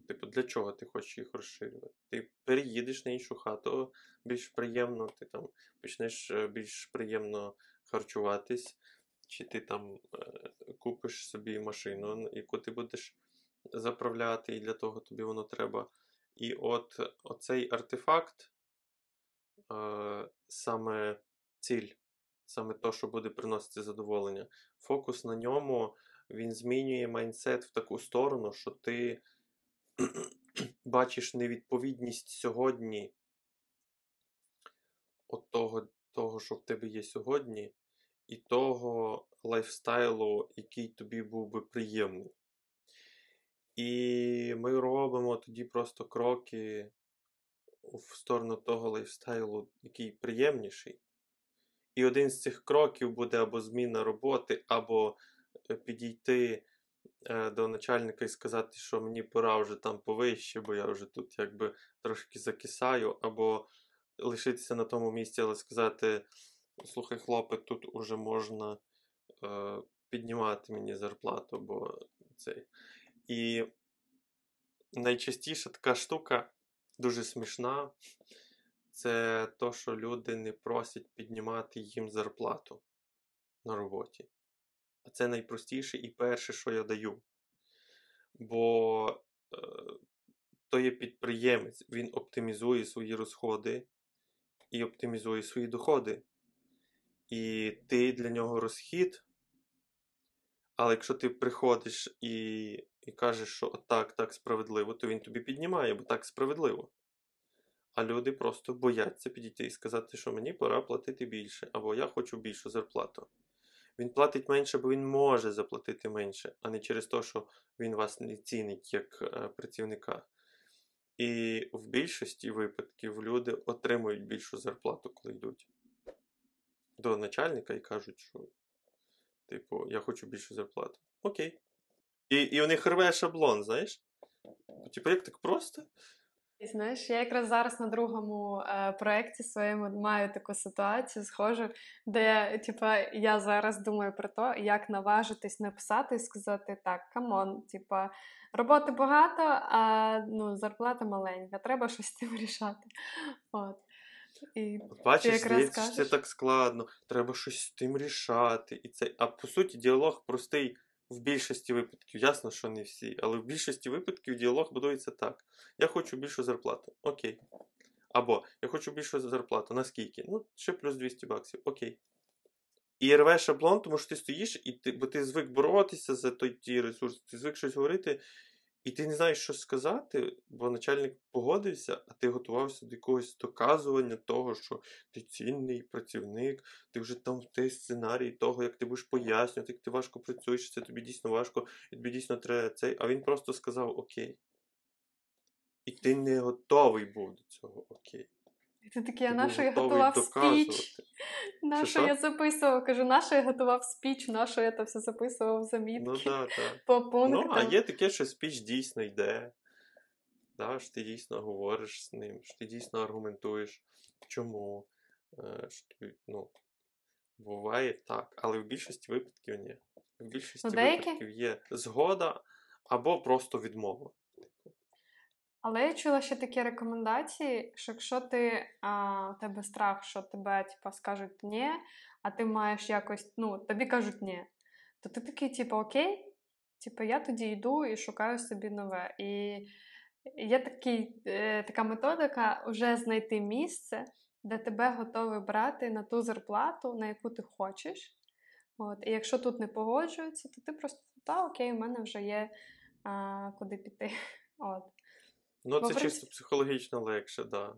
Типу, для чого ти хочеш їх розширювати? Ти переїдеш на іншу хату, більш приємно, ти там почнеш е, більш приємно харчуватись, чи ти там е, купиш собі машину, яку ти будеш заправляти, і для того тобі воно треба. І от оцей артефакт, е, саме ціль, саме то, що буде приносити задоволення, фокус на ньому він змінює майндсет в таку сторону, що ти бачиш невідповідність сьогодні от того, того, що в тебе є сьогодні, і того лайфстайлу, який тобі був би приємний. І ми робимо тоді просто кроки в сторону того лайфстайлу, який приємніший. І один з цих кроків буде або зміна роботи, або е, підійти е, до начальника і сказати, що мені пора вже там повище, бо я вже тут якби трошки закисаю, або лишитися на тому місці, але сказати: слухай, хлопець, тут уже можна е, піднімати мені зарплату, бо цей. І найчастіше така штука дуже смішна. Це то, що люди не просять піднімати їм зарплату на роботі. А це найпростіше і перше, що я даю. Бо е, то є підприємець, він оптимізує свої розходи і оптимізує свої доходи. І ти для нього розхід. Але якщо ти приходиш і, і кажеш, що так, так справедливо, то він тобі піднімає, бо так справедливо. А люди просто бояться підійти і сказати, що мені пора платити більше, або я хочу більшу зарплату. Він платить менше, бо він може заплатити менше, а не через те, що він вас не цінить як е, працівника. І в більшості випадків люди отримують більшу зарплату, коли йдуть до начальника і кажуть, що, типу, я хочу більшу зарплату. Окей. І, і у них рве шаблон, знаєш? Типу, як так просто? Знаєш, я якраз зараз на другому е, проєкті своєму маю таку ситуацію схожу, де типа, я зараз думаю про те, як наважитись написати і сказати так, come on, типа, роботи багато, а ну, зарплата маленька, треба щось з цим рішати. От. І Бачиш, здається, це так складно, треба щось з тим рішати. І це... А по суті, діалог простий в більшості випадків. Ясно, що не всі, але в більшості випадків діалог будується так. Я хочу більшу зарплату. Окей. Або я хочу більшу зарплату. Наскільки? Ну, ще плюс 200 баксів. Окей. І рве шаблон, тому що ти стоїш, і ти, бо ти звик боротися за той ті ресурси, ти звик щось говорити, і ти не знаєш, що сказати, бо начальник погодився, а ти готувався до якогось доказування того, що ти цінний працівник, ти вже там той сценарій того, як ти будеш пояснювати, як ти важко працюєш, це тобі дійсно важко, і тобі дійсно треба цей. А він просто сказав окей. І ти не готовий був до цього окей. І ти такий, а на що я готував спіч? На Що, я записував? Кажу, на що я готував спіч, на що я це все записував в замітки Ну так, так. по Ну, а є таке, що спіч дійсно йде. Да, що ти дійсно говориш з ним, що ти дійсно аргументуєш, чому. Е, що ти, ну, буває так, але в більшості випадків ні. В більшості деякі- випадків є згода або просто відмова. Але я чула ще такі рекомендації, що якщо ти а, у тебе страх, що тебе типа, скажуть ні, а ти маєш якось, ну, тобі кажуть ні, то ти такий, типу, окей, типу, я тоді йду і шукаю собі нове. І є такий, е, така методика вже знайти місце, де тебе готові брати на ту зарплату, на яку ти хочеш. От. І якщо тут не погоджуються, то ти просто та окей, у мене вже є а, куди піти. От. Ну, це в чисто психологічно легше, да.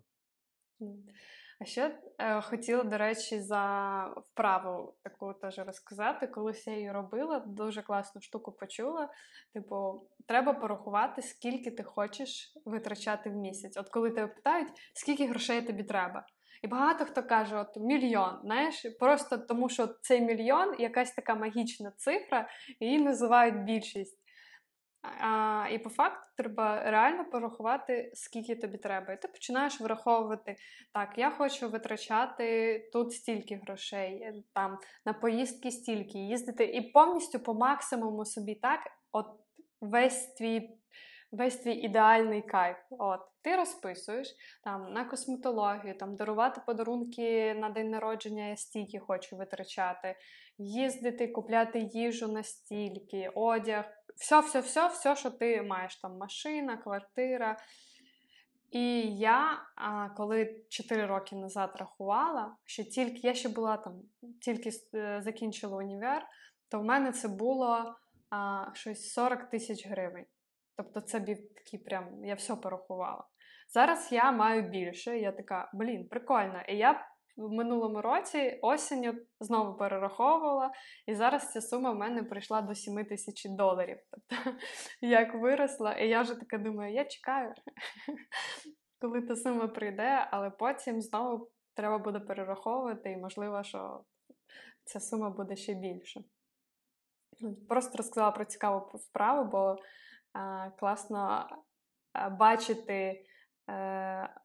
А ще е, хотіла, до речі, за вправу таку теж розказати. Колись я її робила, дуже класну штуку почула. Типу, треба порахувати, скільки ти хочеш витрачати в місяць. От коли тебе питають, скільки грошей тобі треба. І багато хто каже, от мільйон, знаєш, просто тому що цей мільйон якась така магічна цифра, її називають більшість. А, і по факту треба реально порахувати, скільки тобі треба. І ти починаєш враховувати, так, я хочу витрачати тут стільки грошей, там на поїздки стільки, їздити, і повністю по максимуму собі так, от весь твій. Весь твій ідеальний кайф. От ти розписуєш там на косметологію, там дарувати подарунки на день народження, я стільки хочу витрачати, їздити, купляти їжу настільки, одяг, все, все, що ти маєш там машина, квартира. І я, коли 4 роки назад рахувала, що тільки я ще була там, тільки е, закінчила універ, то в мене це було а, щось 40 тисяч гривень. Тобто це був такий прям, я все порахувала. Зараз я маю більше, я така, блін, прикольно. І я в минулому році осінню знову перераховувала, і зараз ця сума в мене прийшла до 7 тисяч доларів. Тобто, як виросла, і я вже така думаю, я чекаю, коли та сума прийде, але потім знову треба буде перераховувати, і можливо, що ця сума буде ще більше. Просто розказала про цікаву вправу, бо а, класно бачити,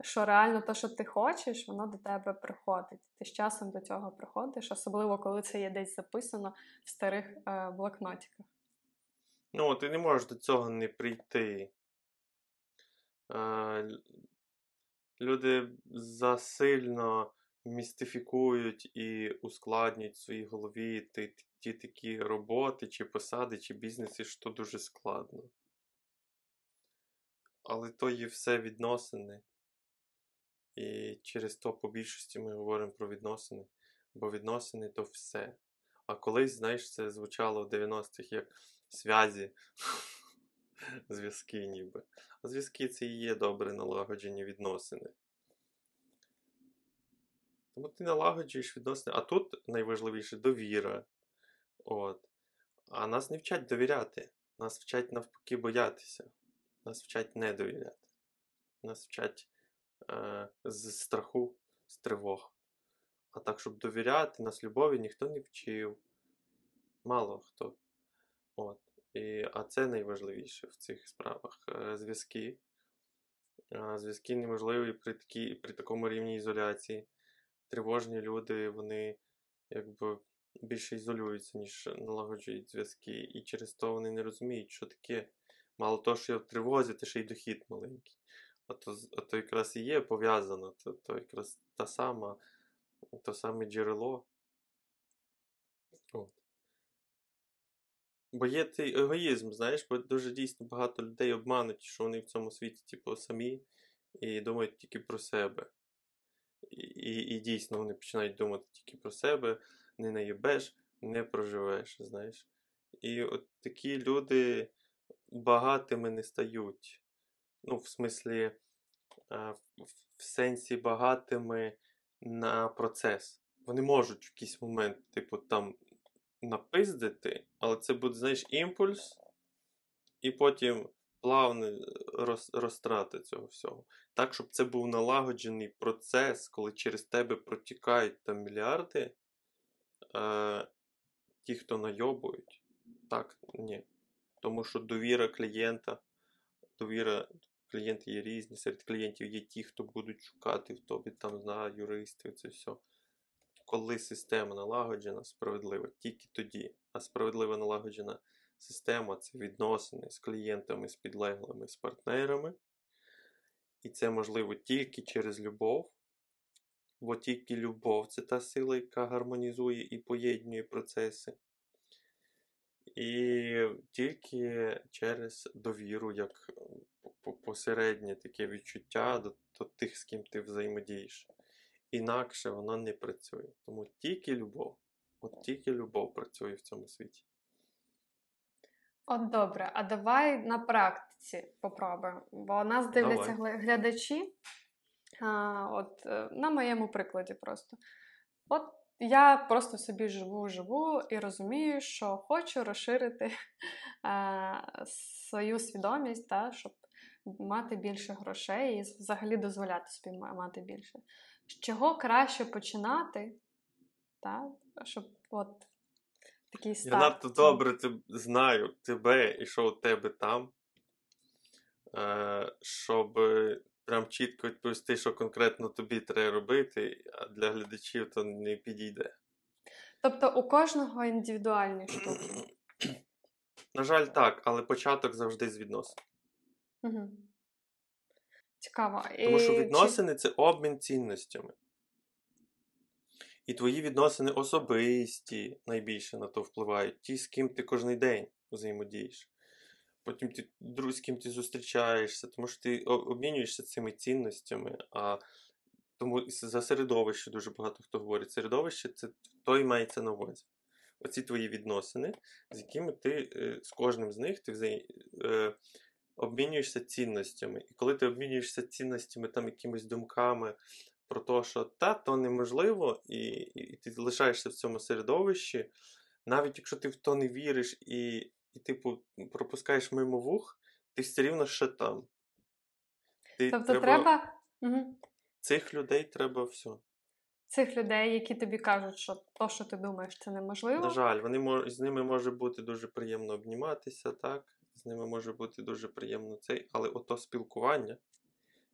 що реально те, що ти хочеш, воно до тебе приходить. Ти з часом до цього приходиш, особливо коли це є десь записано в старих е, блокнотиках. Ну, ти не можеш до цього не прийти. Е, Люди засильно містифікують і ускладнюють в своїй голові ті, ті такі роботи, чи посади, чи бізнеси, що дуже складно. Але то є все відносини. І через то по більшості ми говоримо про відносини, бо відносини то все. А колись, знаєш, це звучало в 90-х як зв'язі, зв'язки ніби. А зв'язки це і є добре налагоджені відносини. Тому ти налагоджуєш відносини. А тут найважливіше довіра. От. А нас не вчать довіряти. Нас вчать навпаки боятися. Нас вчать не довіряти. Нас вчать е, з страху, з тривог. А так, щоб довіряти, нас любові ніхто не вчив. Мало хто. От. І, а це найважливіше в цих справах. Е, зв'язки. А зв'язки неможливі при, такій, при такому рівні ізоляції. Тривожні люди, вони якби більше ізолюються, ніж налагоджують зв'язки. І через то вони не розуміють, що таке. Мало того, що я в тривозі, то ще й дохід маленький. А то, а то якраз і є пов'язано, то, то якраз та сама, то саме джерело. От. Бо є цей егоїзм, знаєш, бо дуже дійсно багато людей обмануть, що вони в цьому світі, типу, самі і думають тільки про себе. І, і, і дійсно вони починають думати тільки про себе, не наїбеш, не проживеш, знаєш. І от такі люди багатими не стають. Ну, в смислі, е, в сенсі багатими на процес. Вони можуть в якийсь момент, типу, там напиздити, але це буде, знаєш, імпульс, і потім плавна роз, розтрата цього всього. Так, щоб це був налагоджений процес, коли через тебе протікають там мільярди, е, ті, хто найобують. Так, ні. Тому що довіра клієнта, довіра клієнти є різні. Серед клієнтів є ті, хто будуть шукати в тобі там знаю, юристів, це все. Коли система налагоджена, справедлива, тільки тоді. А справедлива налагоджена система це відносини з клієнтами, з підлеглими, з партнерами. І це можливо тільки через любов. Бо тільки любов це та сила, яка гармонізує і поєднує процеси. І тільки через довіру, як посереднє таке відчуття до, до тих, з ким ти взаємодієш. Інакше воно не працює. Тому тільки любов. От тільки любов працює в цьому світі. От добре, а давай на практиці попробуємо. Бо нас дивляться Давай. глядачі. А, от е, на моєму прикладі просто. От я просто собі живу, живу і розумію, що хочу розширити е, свою свідомість, та, щоб мати більше грошей і взагалі дозволяти собі мати більше. З чого краще починати, та, щоб от такий старт. Я надто добре теб- знаю тебе і що у тебе там, е, щоб прям чітко відповісти, що конкретно тобі треба робити, а для глядачів то не підійде. Тобто у кожного індивідуальні штуки. На жаль, так, але початок завжди з відносин. Угу. Цікаво. Тому що І чи- відносини це обмін цінностями. І твої відносини особисті найбільше на то впливають. Ті, з ким ти кожен день взаємодієш. Потім ти друг, з ким ти зустрічаєшся, тому що ти обмінюєшся цими цінностями. А тому за середовище дуже багато хто говорить. Середовище це той мається на увазі. Оці твої відносини, з якими ти е, з кожним з них ти взаєм, е, обмінюєшся цінностями. І коли ти обмінюєшся цінностями, там якимись думками про те, що та, то неможливо, і, і, ти лишаєшся в цьому середовищі, навіть якщо ти в то не віриш і, і типу, пропускаєш мимо вух, ти все рівно ще там. Ти, Тобто треба, Угу. Цих людей треба все. цих людей, які тобі кажуть, що то, що ти думаєш, це неможливо. На жаль, вони мож, з ними може бути дуже приємно обніматися, так? З ними може бути дуже приємно цей, але ото спілкування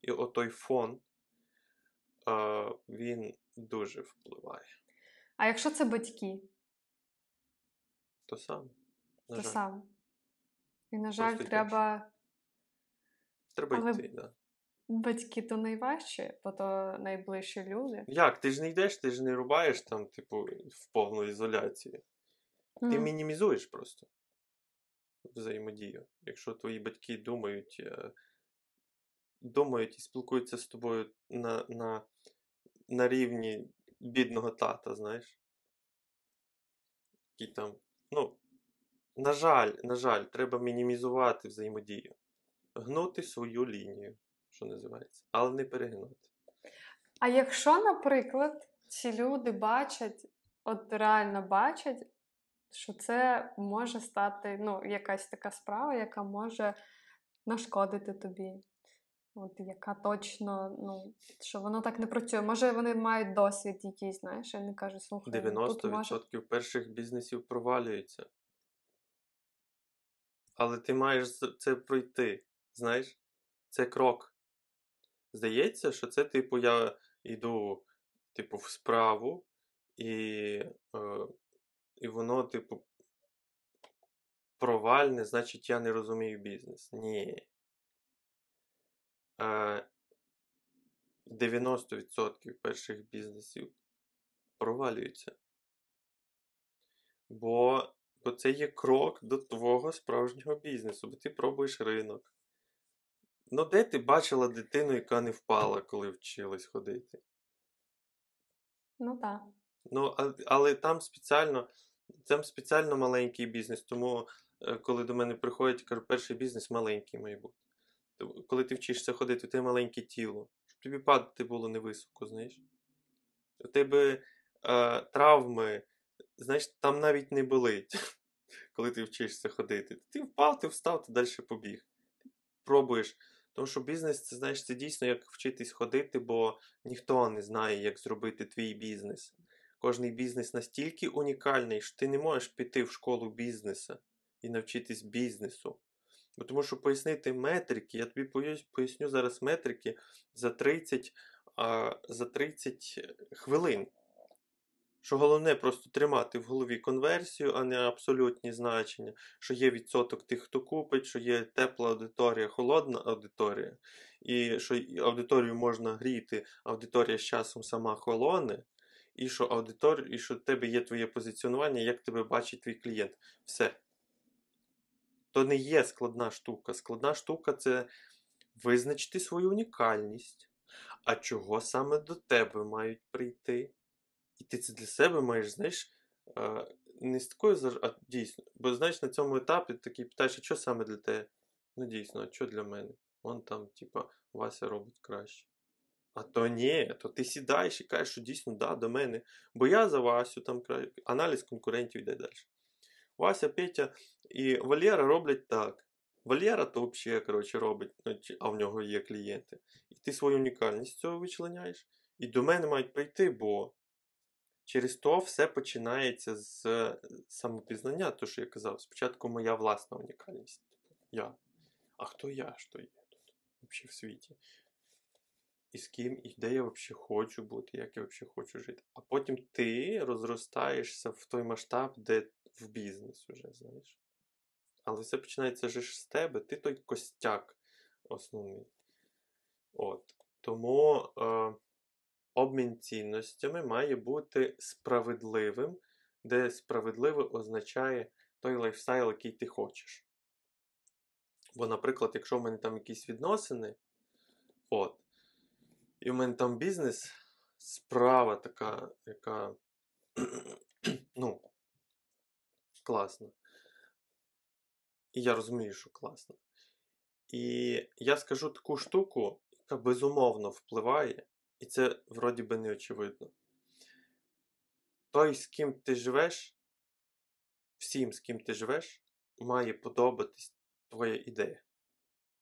і отой фон, а, він дуже впливає. А якщо це батьки, То саме. На то жаль. саме. І, на жаль, Просто треба. Треба Але- йти, да. Батьки то найважче, бо то найближчі люди. Як? Ти ж не йдеш, ти ж не рубаєш там, типу, в повну ізоляцію. Ти мінімізуєш просто взаємодію. Якщо твої батьки думають, е, думають і спілкуються з тобою на, на, на рівні бідного тата, знаєш. Які там, ну, на жаль, на жаль, треба мінімізувати взаємодію. Гнути свою лінію, що називається, але не перегнути. А якщо, наприклад, ці люди бачать, от реально бачать, що це може стати ну, якась така справа, яка може нашкодити тобі. От яка точно, ну, що воно так не працює. Може, вони мають досвід якийсь, знаєш, і вони кажуть, слухай, тут 90% може. перших бізнесів провалюються. Але ти маєш це пройти. Знаєш, це крок. Здається, що це, типу, я йду, типу, в справу, і, е, і воно, типу, провальне, значить, я не розумію бізнес. Ні. е, 90% перших бізнесів провалюються. Бо, бо це є крок до твого справжнього бізнесу, бо ти пробуєш ринок. Ну, де ти бачила дитину, яка не впала, коли вчилась ходити? Ну так. Ну, а- але там спеціально, там спеціально маленький бізнес, тому е, коли до мене приходять, кажу, перший бізнес маленький має бути. Коли ти вчишся ходити, у тебе маленьке тіло, щоб тобі падати було невисоко, знаєш. У тебе е, травми, знаєш, там навіть не болить, коли ти вчишся ходити. Ти впав, ти встав, ти далі побіг. Пробуєш. Тому що бізнес, це знаєш, це дійсно як вчитись ходити, бо ніхто не знає, як зробити твій бізнес. Кожний бізнес настільки унікальний, що ти не можеш піти в школу бізнесу і навчитись бізнесу. Бо тому що пояснити метрики, я тобі поясню зараз метрики за 30, а, за 30 хвилин. Що головне просто тримати в голові конверсію, а не абсолютні значення, що є відсоток тих, хто купить, що є тепла аудиторія, холодна аудиторія, і що аудиторію можна гріти, аудиторія з часом сама холоне, і що аудиторія, і що в тебе є твоє позиціонування, як тебе бачить твій клієнт. Все. То не є складна штука. Складна штука це визначити свою унікальність. А чого саме до тебе мають прийти? І ти це для себе маєш, знаєш, не з такою а дійсно. Бо знаєш, на цьому етапі такий питаєш, а що саме для тебе? Ну дійсно, а що для мене? Вон там, типа, Вася робить краще. А то ні, то ти сідаєш і кажеш, що дійсно да, до мене. Бо я за Васю там кра- аналіз конкурентів йде далі. Вася, Петя і Валера роблять так. Валера то взагалі, коротше, робить, ну, а в нього є клієнти. І ти свою унікальність цього вичленяєш. І до мене мають прийти, бо через то все починається з е, самопізнання, то, що я казав. Спочатку моя власна унікальність. Я. А хто я, що є тут взагалі в світі? І з ким, і де я взагалі хочу бути, як я взагалі хочу жити. А потім ти розростаєшся в той масштаб, де в бізнес уже, знаєш. Але все починається ж з тебе, ти той костяк основний. От. Тому е, обмін цінностями має бути справедливим, де справедливе означає той lifestyle, який ти хочеш. Бо, наприклад, якщо в мене там якісь відносини, от, і в мене там бізнес, справа така, яка ну, класна. І я розумію, що класно. І я скажу таку штуку, яка безумовно впливає, і це вроді би не очевидно. Той, з ким ти живеш, всім, з ким ти живеш, має подобатись твоя ідея.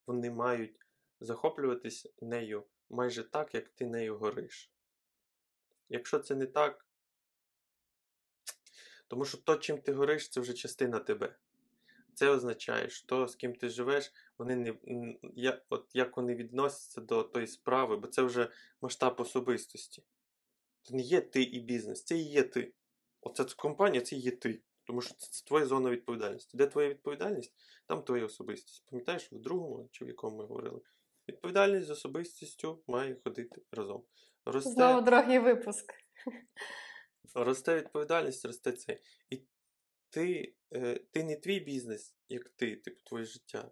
Вони мають захоплюватись нею майже так, як ти нею гориш. Якщо це не так, тому що то, чим ти гориш, це вже частина тебе. Це означає, що з ким ти живеш, вони не я, от як вони відносяться до тої справи, бо це вже масштаб особистості. Це не є ти і бізнес, це і є ти. Оця ця компанія це і є ти. Тому що це, це твоя зона відповідальності. Де твоя відповідальність, там твоя особистість. Пам'ятаєш, в другому чи в якому ми говорили? Відповідальність з особистістю має ходити разом. Росте, Знову другий випуск. росте відповідальність, росте це. І ти, е, ти не твій бізнес, як ти, типу твоє життя.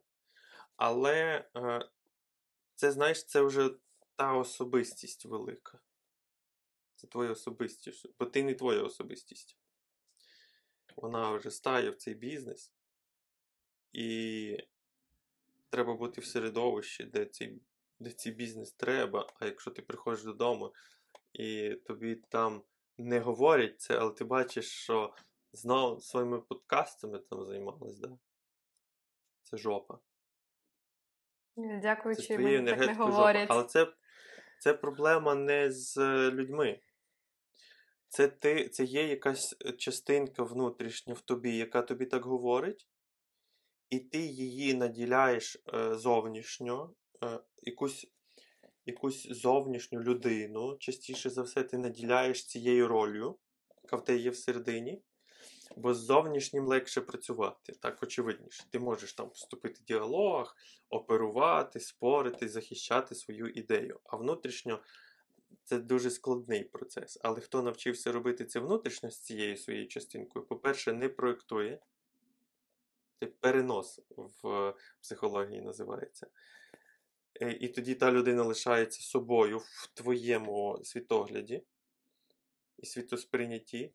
Але е, це, знаєш, це вже та особистість велика. Це твоя особистість, бо ти не твоя особистість. Вона вже стає в цей бізнес, і треба бути в середовищі, де цей, де цей бізнес треба. А якщо ти приходиш додому і тобі там не говорять це, але ти бачиш, що знову своїми подкастами там займались, да? Це жопа. Дякуючи, мені так не енергетикою жопа. Але це, це проблема не з е, людьми. Це, ти, це є якась е, частинка внутрішня в тобі, яка тобі так говорить, і ти її наділяєш е, зовнішньо, е, якусь, якусь зовнішню людину, частіше за все, ти наділяєш цією ролью, яка в тебе є всередині. Бо з зовнішнім легше працювати, так очевидніше. Ти можеш там вступити в діалог, оперувати, спорити, захищати свою ідею. А внутрішньо це дуже складний процес. Але хто навчився робити це внутрішньо з цією своєю частинкою, по-перше, не проєктує. Це перенос в психології називається. Е, І тоді та людина лишається собою в твоєму світогляді і світосприйнятті,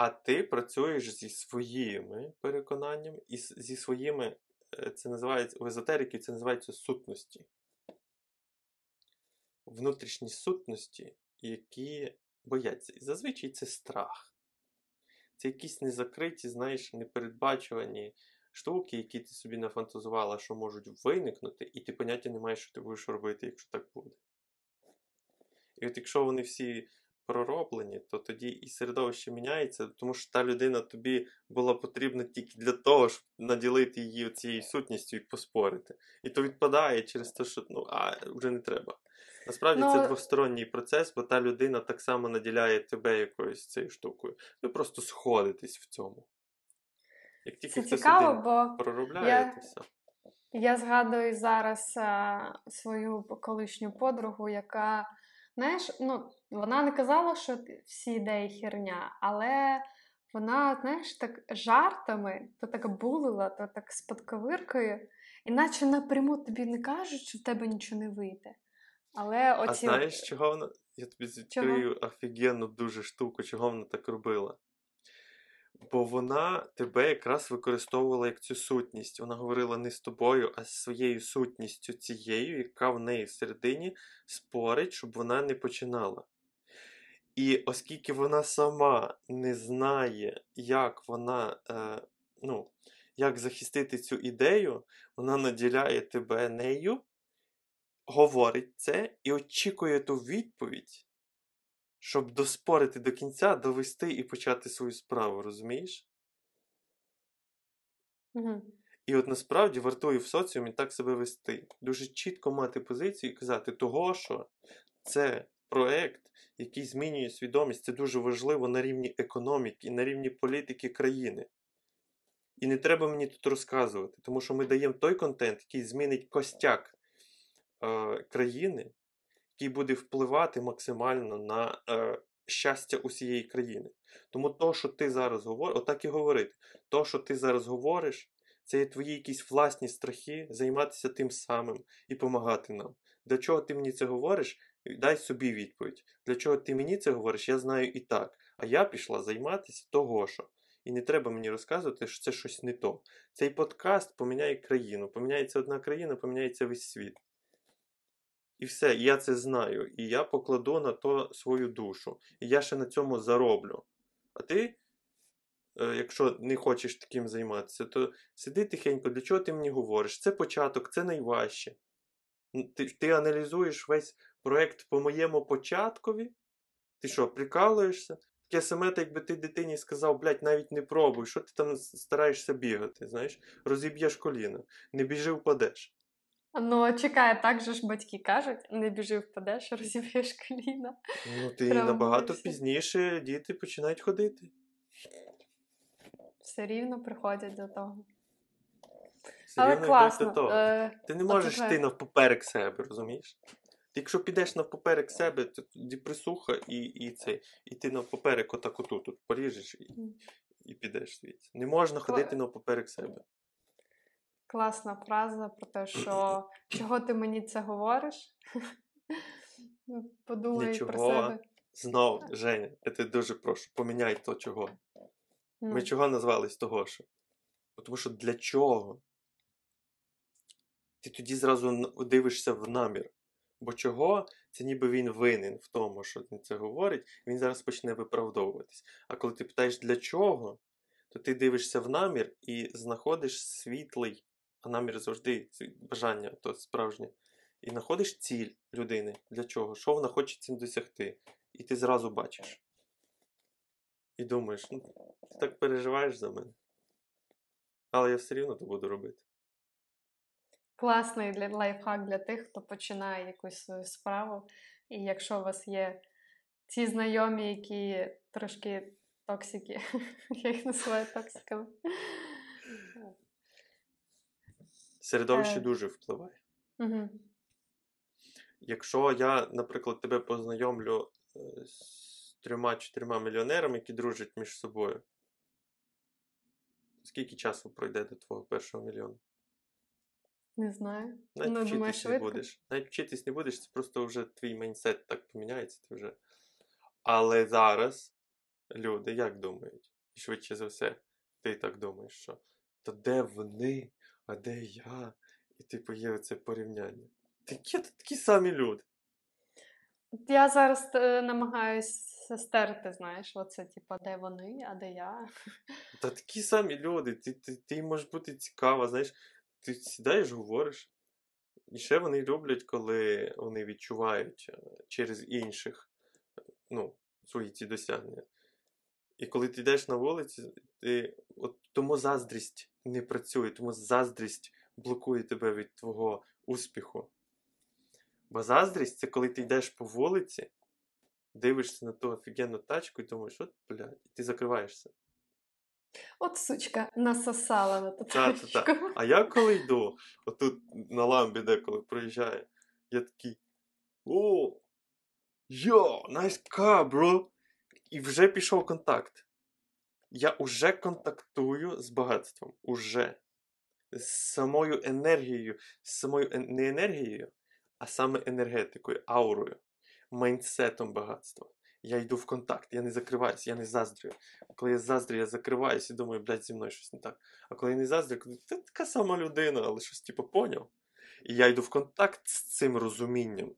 а ти працюєш зі своїми переконаннями і зі своїми, е, це називається в езотерики, це називається сутності. Внутрішні сутності, які бояться. І зазвичай це страх. Це якісь незакриті, знаєш, непередбачувані штуки, які ти собі нафантазувала, що можуть виникнути, і ти поняття не маєш, що ти будеш робити, якщо так буде. І от якщо вони всі пророблені, то тоді і середовище міняється, тому що та людина тобі була потрібна тільки для того, щоб наділити її цією сутністю і поспорити. І то відпадає через те, що ну, а вже не треба. Насправді Ну, це двосторонній процес, бо та людина так само наділяє тебе якоюсь цією штукою. Ви просто сходитесь в цьому. Як тільки Це цікаво, бо проробляєтеся. Я згадую зараз а, свою колишню подругу, яка, знаєш, ну, вона не казала, що всі ідеї херня, але вона, знаєш, так жартами, то так булила, то так з подковиркою, іначе напряму тобі не кажуть, що в тебе нічого не вийде. Але А знаєш, чого вона? Я тобі відкрию офігенну дуже штуку, чого вона так робила. Бо вона тебе якраз використовувала як цю сутність. Вона говорила не з тобою, а з своєю сутністю цією, яка в неї всередині спорить, щоб вона не починала. І оскільки вона сама не знає, як вона, е, ну, як захистити цю ідею, вона наділяє тебе нею, говорить це і очікує ту відповідь, щоб доспорити до кінця, довести і почати свою справу, розумієш? Мгм. І от насправді вартує в соціумі так себе вести. Дуже чітко мати позицію і казати, того, що це проект, який змінює свідомість, це дуже важливо на рівні економіки, на рівні політики країни. І не треба мені тут розказувати, тому що ми даємо той контент, який змінить костяк е, країни, який буде впливати максимально на е, щастя усієї країни. Тому то, що ти зараз говориш, отак і говорити, то, що ти зараз говориш, це є твої якісь власні страхи займатися тим самим і допомагати нам. Для чого ти мені це говориш? Дай собі відповідь. Для чого ти мені це говориш, я знаю і так. А я пішла займатися того, що. І не треба мені розказувати, що це щось не то. Цей подкаст поміняє країну. Поміняється одна країна, поміняється весь світ. І все, я це знаю. І я покладу на то свою душу. І я ще на цьому зароблю. А ти, е, якщо не хочеш таким займатися, то сиди тихенько, для чого ти мені говориш? Це початок, це найважче. Ти, ти аналізуєш весь проект по моєму початкові? Ти що, прикалуєшся? Таке саме, якби ти дитині сказав, блядь, навіть не пробуй, що ти там стараєшся бігати, знаєш, розіб'єш коліна, не біжи, впадеш. Ну, чекай, так же ж батьки кажуть, не біжи впадеш, розіб'єш коліна. Ну, ти Травмуєшся. набагато пізніше діти починають ходити. Все рівно приходять до того. Все Але рівно класно. до того. Е, Ти не можеш йти навпоперек себе, розумієш? Ти якщо підеш навпоперек себе, то тоді присуха і, і це, і ти навпоперек отак отут тут поріжеш і, і підеш звідси. Не можна ходити навпоперек себе. Класна фраза про те, що чого ти мені це говориш? Ну, Подумай про Нічого. себе. Знов, Женя, я тебе дуже прошу, поміняй то чого. Ми чого назвались того що? Тому що для чого? Ти тоді зразу дивишся в намір. Бо чого? Це ніби він винен в тому, що він це говорить, він зараз почне виправдовуватись. А коли ти питаєш для чого, то ти дивишся в намір і знаходиш світлий, а намір завжди бажання, то справжнє. І знаходиш ціль людини. Для чого? Що вона хоче цим досягти? І ти зразу бачиш. І думаєш, ну, ти так переживаєш за мене. Але я все рівно то буду робити. Класний для лайфхак для тих, хто починає якусь свою справу. І якщо у вас є ці знайомі, які трошки токсики. Я їх називаю токсиками. Середовище Е. дуже впливає. Угу. Якщо я, наприклад, тебе познайомлю е, з трьома-чотирма мільйонерами, які дружать між собою, скільки часу пройде до твого першого мільйона? Не знаю. Навіть Ну, вчитись думаю, не швидко. будеш. Навіть вчитись не будеш, це просто вже твій майнсет так поміняється. Ти вже. Але зараз люди як думають? І швидше за все, ти так думаєш, що то де вони, а де я? І типу є оце порівняння. Такі такі самі люди. Я зараз е, намагаюся стерти, знаєш, оце, типу, де вони, а де я. Та такі самі люди, ти, ти, ти можеш бути цікава, знаєш, ти сідаєш, говориш. І ще вони люблять, коли вони відчувають е, через інших е, ну, свої ці досягнення. І коли ти йдеш на вулиці, ти, от, тому заздрість не працює, тому заздрість блокує тебе від твого успіху. Бо заздрість це коли ти йдеш по вулиці, дивишся на ту офігенну тачку і думаєш, от, блядь, і ти закриваєшся. От сучка насосала на ту Та-та-та. тачку. А я коли йду, отут на ламбі деколи проїжджає, я такий. О! Йо, nice car, bro! І вже пішов контакт. Я уже контактую з багатством. Уже. З самою енергією, з самою не енергією, а саме енергетикою, аурою, майндсетом багатства. Я йду в контакт, я не закриваюся, я не заздрю. Коли я заздрю, я закриваюся і думаю, блядь, зі мною щось не так. А коли я не заздрю, кажу, ти така сама людина, але щось типу поняв. І я йду в контакт з цим розумінням.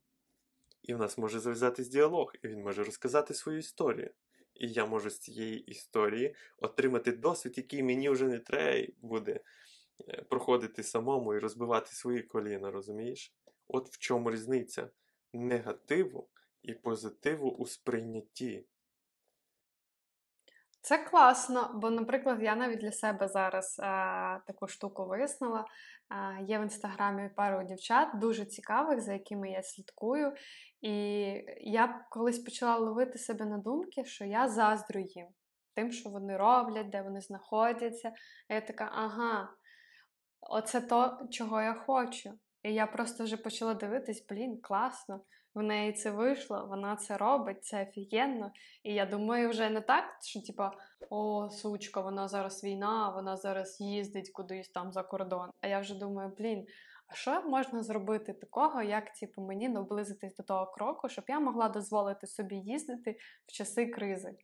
І в нас може зав'язатись діалог, і він може розказати свою історію. І я можу з цієї історії отримати досвід, який мені вже не треба буде е, проходити самому і розбивати свої коліна, розумієш? От в чому різниця негативу і позитиву у сприйнятті. Це класно, бо, наприклад, я навіть для себе зараз е, таку штуку вияснила. Е, є в інстаграмі пару дівчат, дуже цікавих, за якими я слідкую. І я колись почала ловити себе на думки, що я заздрю їм тим, що вони роблять, де вони знаходяться. А я така, ага, оце то, чого я хочу. І я просто вже почала дивитись, блін, класно. В неї це вийшло, вона це робить, це офігенно. І я думаю, вже не так, що типа, о, сучка, вона зараз війна, вона зараз їздить кудись там за кордон. А я вже думаю, блін, а що можна зробити такого, як типу, мені наблизитись до того кроку, щоб я могла дозволити собі їздити в часи кризи.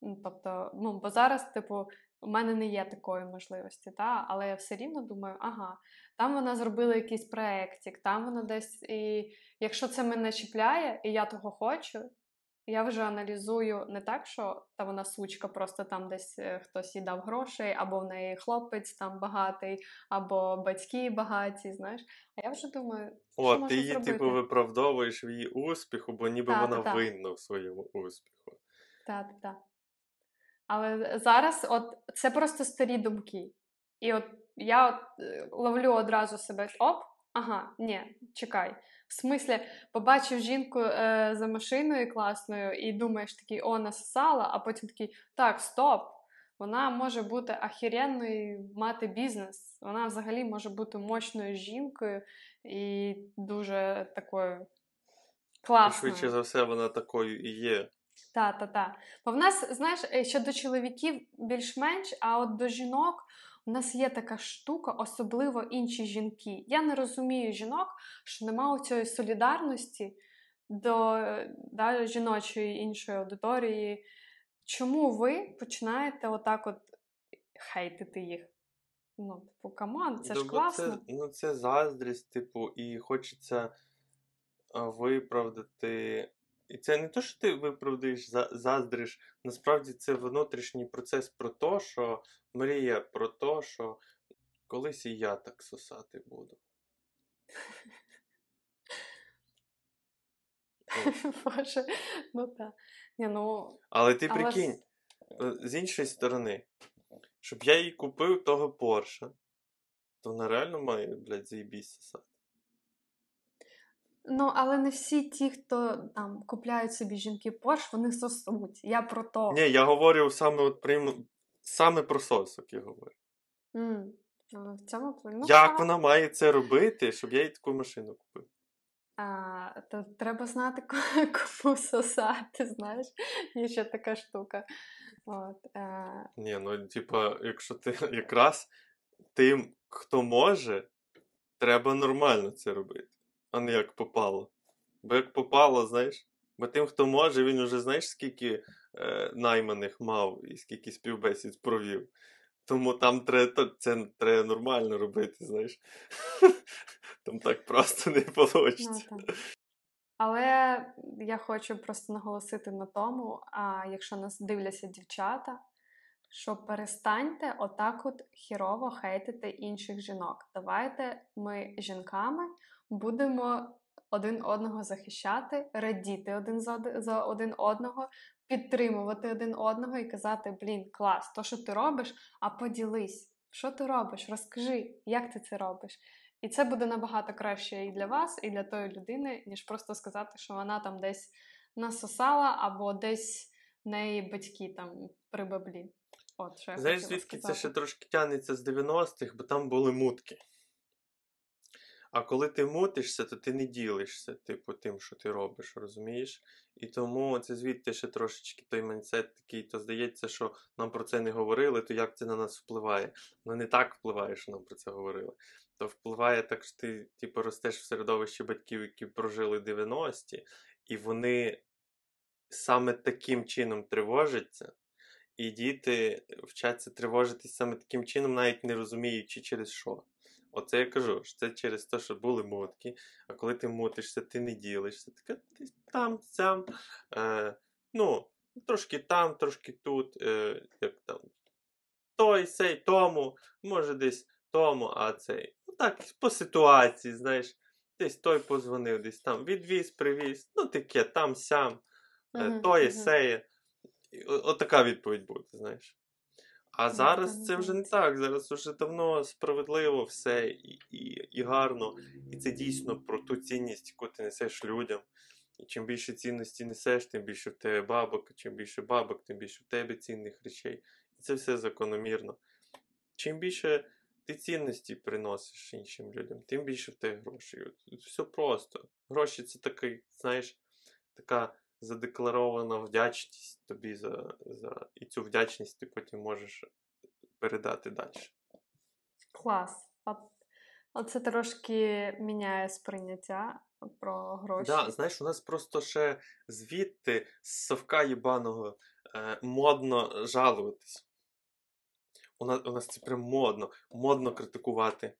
Ну, Тобто, ну, бо зараз, типу, у мене не є такої можливості, та? але я все рівно думаю, ага, там вона зробила якийсь проєктик, там вона десь. І якщо це мене чіпляє, і я того хочу, я вже аналізую не так, що та вона сучка, просто там десь е, хтось їй дав грошей, або в неї хлопець там багатий, або батьки багаті, знаєш. А я вже думаю, що О, можна ти її, зробити? типу, виправдовуєш в її успіху, бо ніби Та, вона та, винна в своєму успіху. Так, так, так. Але зараз от це просто старі думки. І от я от, е, ловлю одразу себе оп, ага, ні, чекай. В смислі, побачив жінку е, за машиною класною і думаєш такий, о, насосала, а потім такий, так, стоп. Вона може бути ахіренною, мати бізнес. Вона взагалі може бути мощною жінкою і дуже такою І класною. швидше за все, вона такою і є. Та, та, та. Бо в нас, знаєш, ще до чоловіків більш-менш, а от до жінок у нас є така штука, особливо інші жінки. Я не розумію жінок, що немає цієї солідарності до да, жіночої іншої аудиторії. Чому ви починаєте отак от хейтити їх? Ну, типу, come on, це Ну, ж класно. Це, ну, це заздрість, типу, і хочеться виправдати. І це не те, що ти виправдаєш, за- заздриш. Насправді це внутрішній процес про те, що мрія про те, що колись і я так сосати буду. Боже, ну так. Ні, ну, Але ти прикинь, е, з іншої сторони, щоб я їй купив того Порша, то вона реально має, блядь, заїбісь сосати. Ну, але не всі ті, хто там купляють собі жінки Порш, вони сосуть. Я про то. Ні, я говорю саме от прям, саме про сосок, я говорю. Але в цьому плані. Ну, Як так. вона має це робити, щоб я їй таку машину купив? А, то треба знати, кому сосати, знаєш, є ще така штука. От, е, Ні, ну, типа, якщо ти якраз тим, хто може, треба нормально це робити, а не як попало. Бо як попало, знаєш, бо тим, хто може, він уже знаєш, скільки е, найманих мав і скільки співбесід провів. Тому там треба, це треба нормально робити, знаєш. Там так просто не ну, вийде. Але я хочу просто наголосити на тому, а якщо нас дивляться дівчата, що перестаньте отак от хірово хейтити інших жінок. Давайте ми жінками будемо один одного захищати, радіти один за, оди- за один одного, підтримувати один одного і казати: блін, клас, то, що ти робиш, а поділись. Що ти робиш? Розкажи, як ти це робиш. І це буде набагато краще і для вас, і для тої людини, ніж просто сказати, що вона там десь насосала, або десь в неї батьки там при баблі. От, що я Знаєш, звідки це ще трошки тягнеться з 90-х, бо там були мутки. А коли ти мутишся, то ти не ділишся, типу, тим, що ти робиш, розумієш? І тому це звідти ще трошечки той майндсет такий, то здається, що нам про це не говорили, то як це на нас впливає? Ну не так впливає, що нам про це говорили. То впливає так, що ти, типу, ростеш в середовищі батьків, які прожили 90-ті, і вони саме таким чином тривожаться. І діти вчаться тривожитись саме таким чином, навіть не розуміючи через що. Оце я кажу, що це через те, що були мотки, а коли ти мутишся, ти не ділишся. Таке ти там, сям, е, ну, трошки там, трошки тут, е, як там. Той, сей, тому, може десь тому, а цей. Ну так, по ситуації, знаєш, десь той позвонив, десь там відвіз, привіз, ну таке, там, сям, е, тоє, мгм. сеє. Отака відповідь буде, знаєш. А зараз це вже не так. Зараз вже давно справедливо все і, і, і гарно. І це дійсно про ту цінність, яку ти несеш людям. І чим більше цінності несеш, тим більше в тебе бабок, чим більше бабок, тим більше в тебе цінних речей. І це все закономірно. Чим більше ти цінності приносиш іншим людям, тим більше в тебе грошей. Все просто. Гроші це такий, знаєш, така задекларована вдячність тобі за, за... і цю вдячність ти потім можеш передати далі. Клас. От це трошки міняє сприйняття про гроші. Да, знаєш, у нас просто ще звідти з совка єбаного е, модно жалуватись. У нас, у нас це прям модно. Модно критикувати.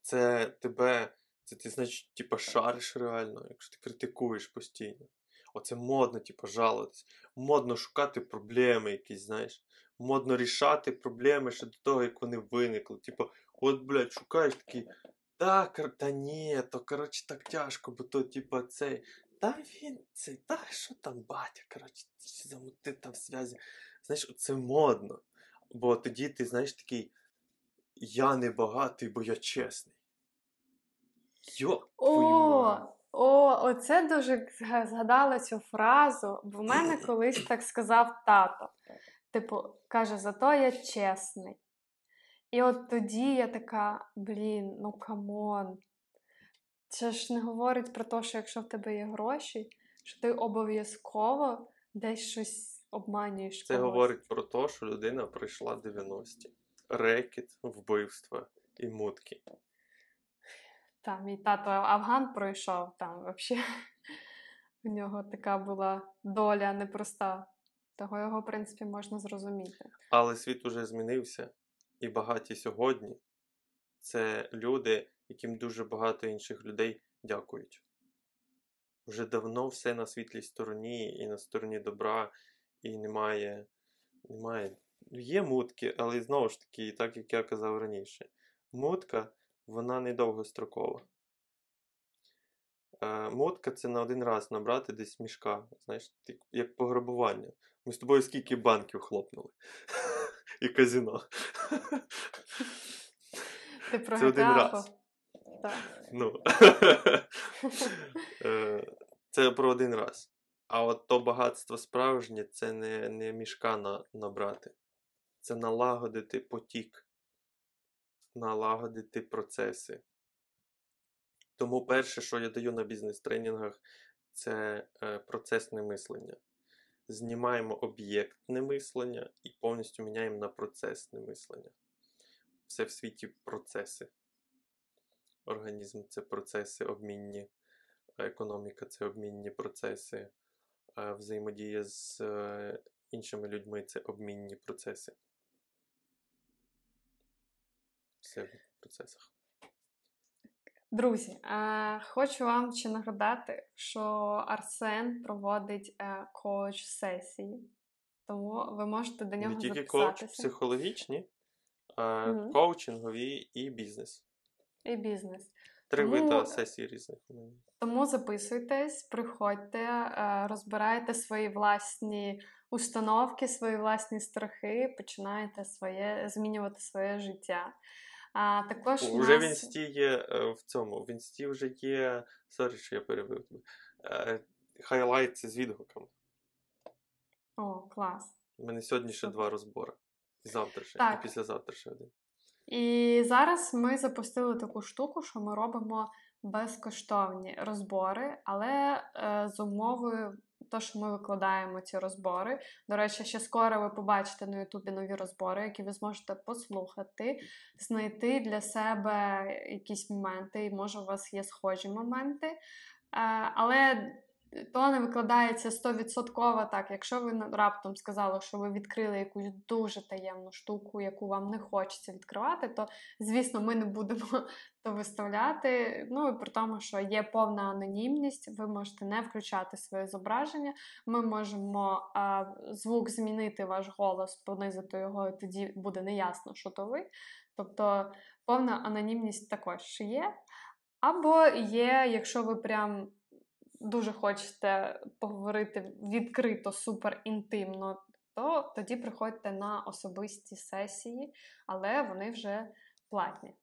Це тебе, це ти, значить, типа, шариш реально, якщо ти критикуєш постійно. Оце модно, типу, жалуватись. Модно шукати проблеми якісь, знаєш. Модно рішати проблеми ще до того, як вони виникли. Типу, от, блядь, шукаєш такий. Та, кор... та ні, то коротше так тяжко, бо то, типа, цей. Та він цей, та що там батя, коротше, замутив там зв'язі. Знаєш, це модно. Бо тоді ти, знаєш, такий. Я не багатий, бо я чесний. Йо, твою О, мать. О, оце дуже згадала цю фразу, бо в мене колись так сказав тато. Типу, каже, зато я чесний. І от тоді я така, блін, ну come on. Це ж не говорить про те, що якщо в тебе є гроші, що ти обов'язково десь щось обманюєш. Це когось. говорить про те, що людина пройшла 90-ті. Рекет, вбивства і мутки. Та, мій тато Афган пройшов там взагалі. У нього така була доля непроста. Того його, в принципі, можна зрозуміти. Але світ уже змінився, і багаті сьогодні це люди, яким дуже багато інших людей дякують. Вже давно все на світлій стороні і на стороні добра, і немає. немає. Є мутки, але знову ж таки, так як я казав раніше, мутка вона не довгострокова. Е, Мутка це на один раз набрати десь мішка, знаєш, як пограбування. Ми з тобою скільки банків хлопнули. І казіно. Ти про Це один раз. давай. Ну. Е, Це про один раз. А от то багатство справжнє це не, не мішка на, набрати. Це налагодити потік, налагодити процеси. Тому перше, що я даю на бізнес-тренінгах, це е, процесне мислення. Знімаємо об'єктне мислення і повністю міняємо на процесне мислення. Все в світі процеси. Організм це процеси обмінні, економіка це обмінні процеси, взаємодія з е, іншими людьми це обмінні процеси. Процесах. Друзі, е, хочу вам ще нагадати, що Арсен проводить е, коуч-сесії, тому ви можете до нього Не тільки коуч психологічні, а Мгм. коучингові і бізнес. І бізнес. Три Тому- вида сесій різних. Тому записуйтесь, приходьте, е, розбирайте свої власні установки, свої власні страхи, починайте своє змінювати своє життя. А також Уже в нас... інсті є е, в цьому. В інсті вже є. Sorry, що я перебив тебе. Е, Хайлайти з відгуками. О, клас. У мене сьогодні ще два розбори. І завтра ще, Так. і післязавтра ще один. І зараз ми запустили таку штуку, що ми робимо безкоштовні розбори, але е, з умовою, то, що ми викладаємо ці розбори. До речі, ще скоро ви побачите на Ютубі нові розбори, які ви зможете послухати, знайти для себе якісь моменти, і може у вас є схожі моменти. Е, але то не викладається 100% так. Якщо ви раптом сказали, що ви відкрили якусь дуже таємну штуку, яку вам не хочеться відкривати, то звісно ми не будемо то виставляти. Ну і при тому, що є повна анонімність, ви можете не включати своє зображення. Ми можемо а, звук змінити ваш голос, понизити його, і тоді буде неясно, що то ви. Тобто повна анонімність також є. Або є, якщо ви прям дуже хочете поговорити відкрито, супер інтимно, то тоді приходьте на особисті сесії, але вони вже платні.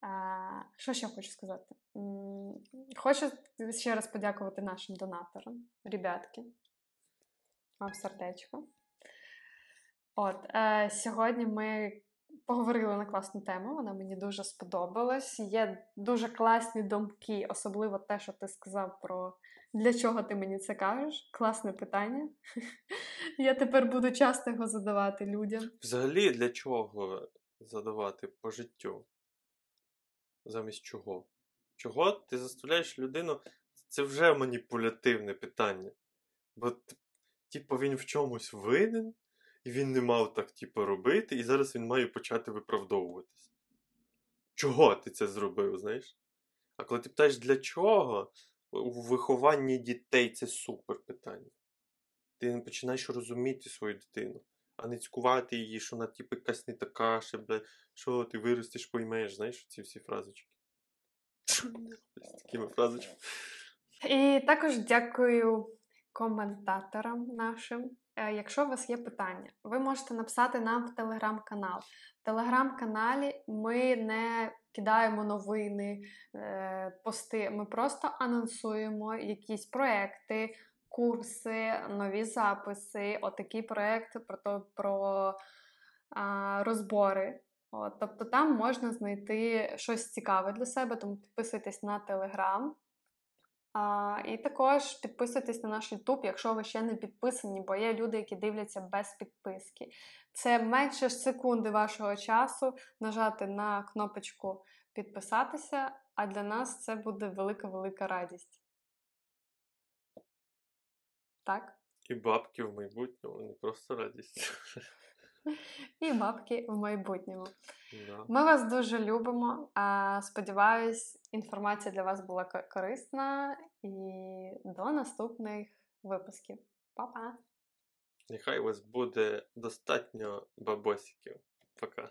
А, що ще хочу сказати? Хочу ще раз подякувати нашим донаторам, ребятки. Вам сердечко. От, е, сьогодні ми поговорили на класну тему, вона мені дуже сподобалась. Є дуже класні думки, особливо те, що ти сказав про для чого ти мені це кажеш. Класне питання. Я тепер буду часто його задавати людям. Взагалі, для чого задавати по життю? Замість чого? Чого ти заставляєш людину? Це вже маніпулятивне питання. Бо, типу, він в чомусь винен, і він не мав так, типу, робити, і зараз він має почати виправдовуватись. Чого ти це зробив, знаєш? А коли ти питаєш, для чого? У вихованні дітей це супер питання. Ти починаєш розуміти свою дитину, а не цькувати її, що вона типу якась не така, ще, блядь, що ти виростеш, поймеш, знаєш, ці всі фразочки. З такими фразочками. І також дякую коментаторам нашим. Е, Якщо у вас є питання, ви можете написати нам в телеграм-канал. В телеграм-каналі ми не кидаємо новини, е, пости. Ми просто анонсуємо якісь проекти, курси, нові записи. Отакий проект про, то, про а, розбори. От, тобто там можна знайти щось цікаве для себе, тому підписуйтесь на телеграм. А, і також підписуйтесь на наш YouTube, якщо ви ще не підписані, бо є люди, які дивляться без підписки. Це менше секунди вашого часу нажати на кнопочку підписатися, а для нас це буде велика-велика радість. Так? І бабки в майбутньому, не просто радість. І бабки в майбутньому. Да. Ми вас дуже любимо. Сподіваюсь, інформація для вас була корисна. І до наступних випусків. Па-па! Нехай у вас буде достатньо бабосиків. Пока.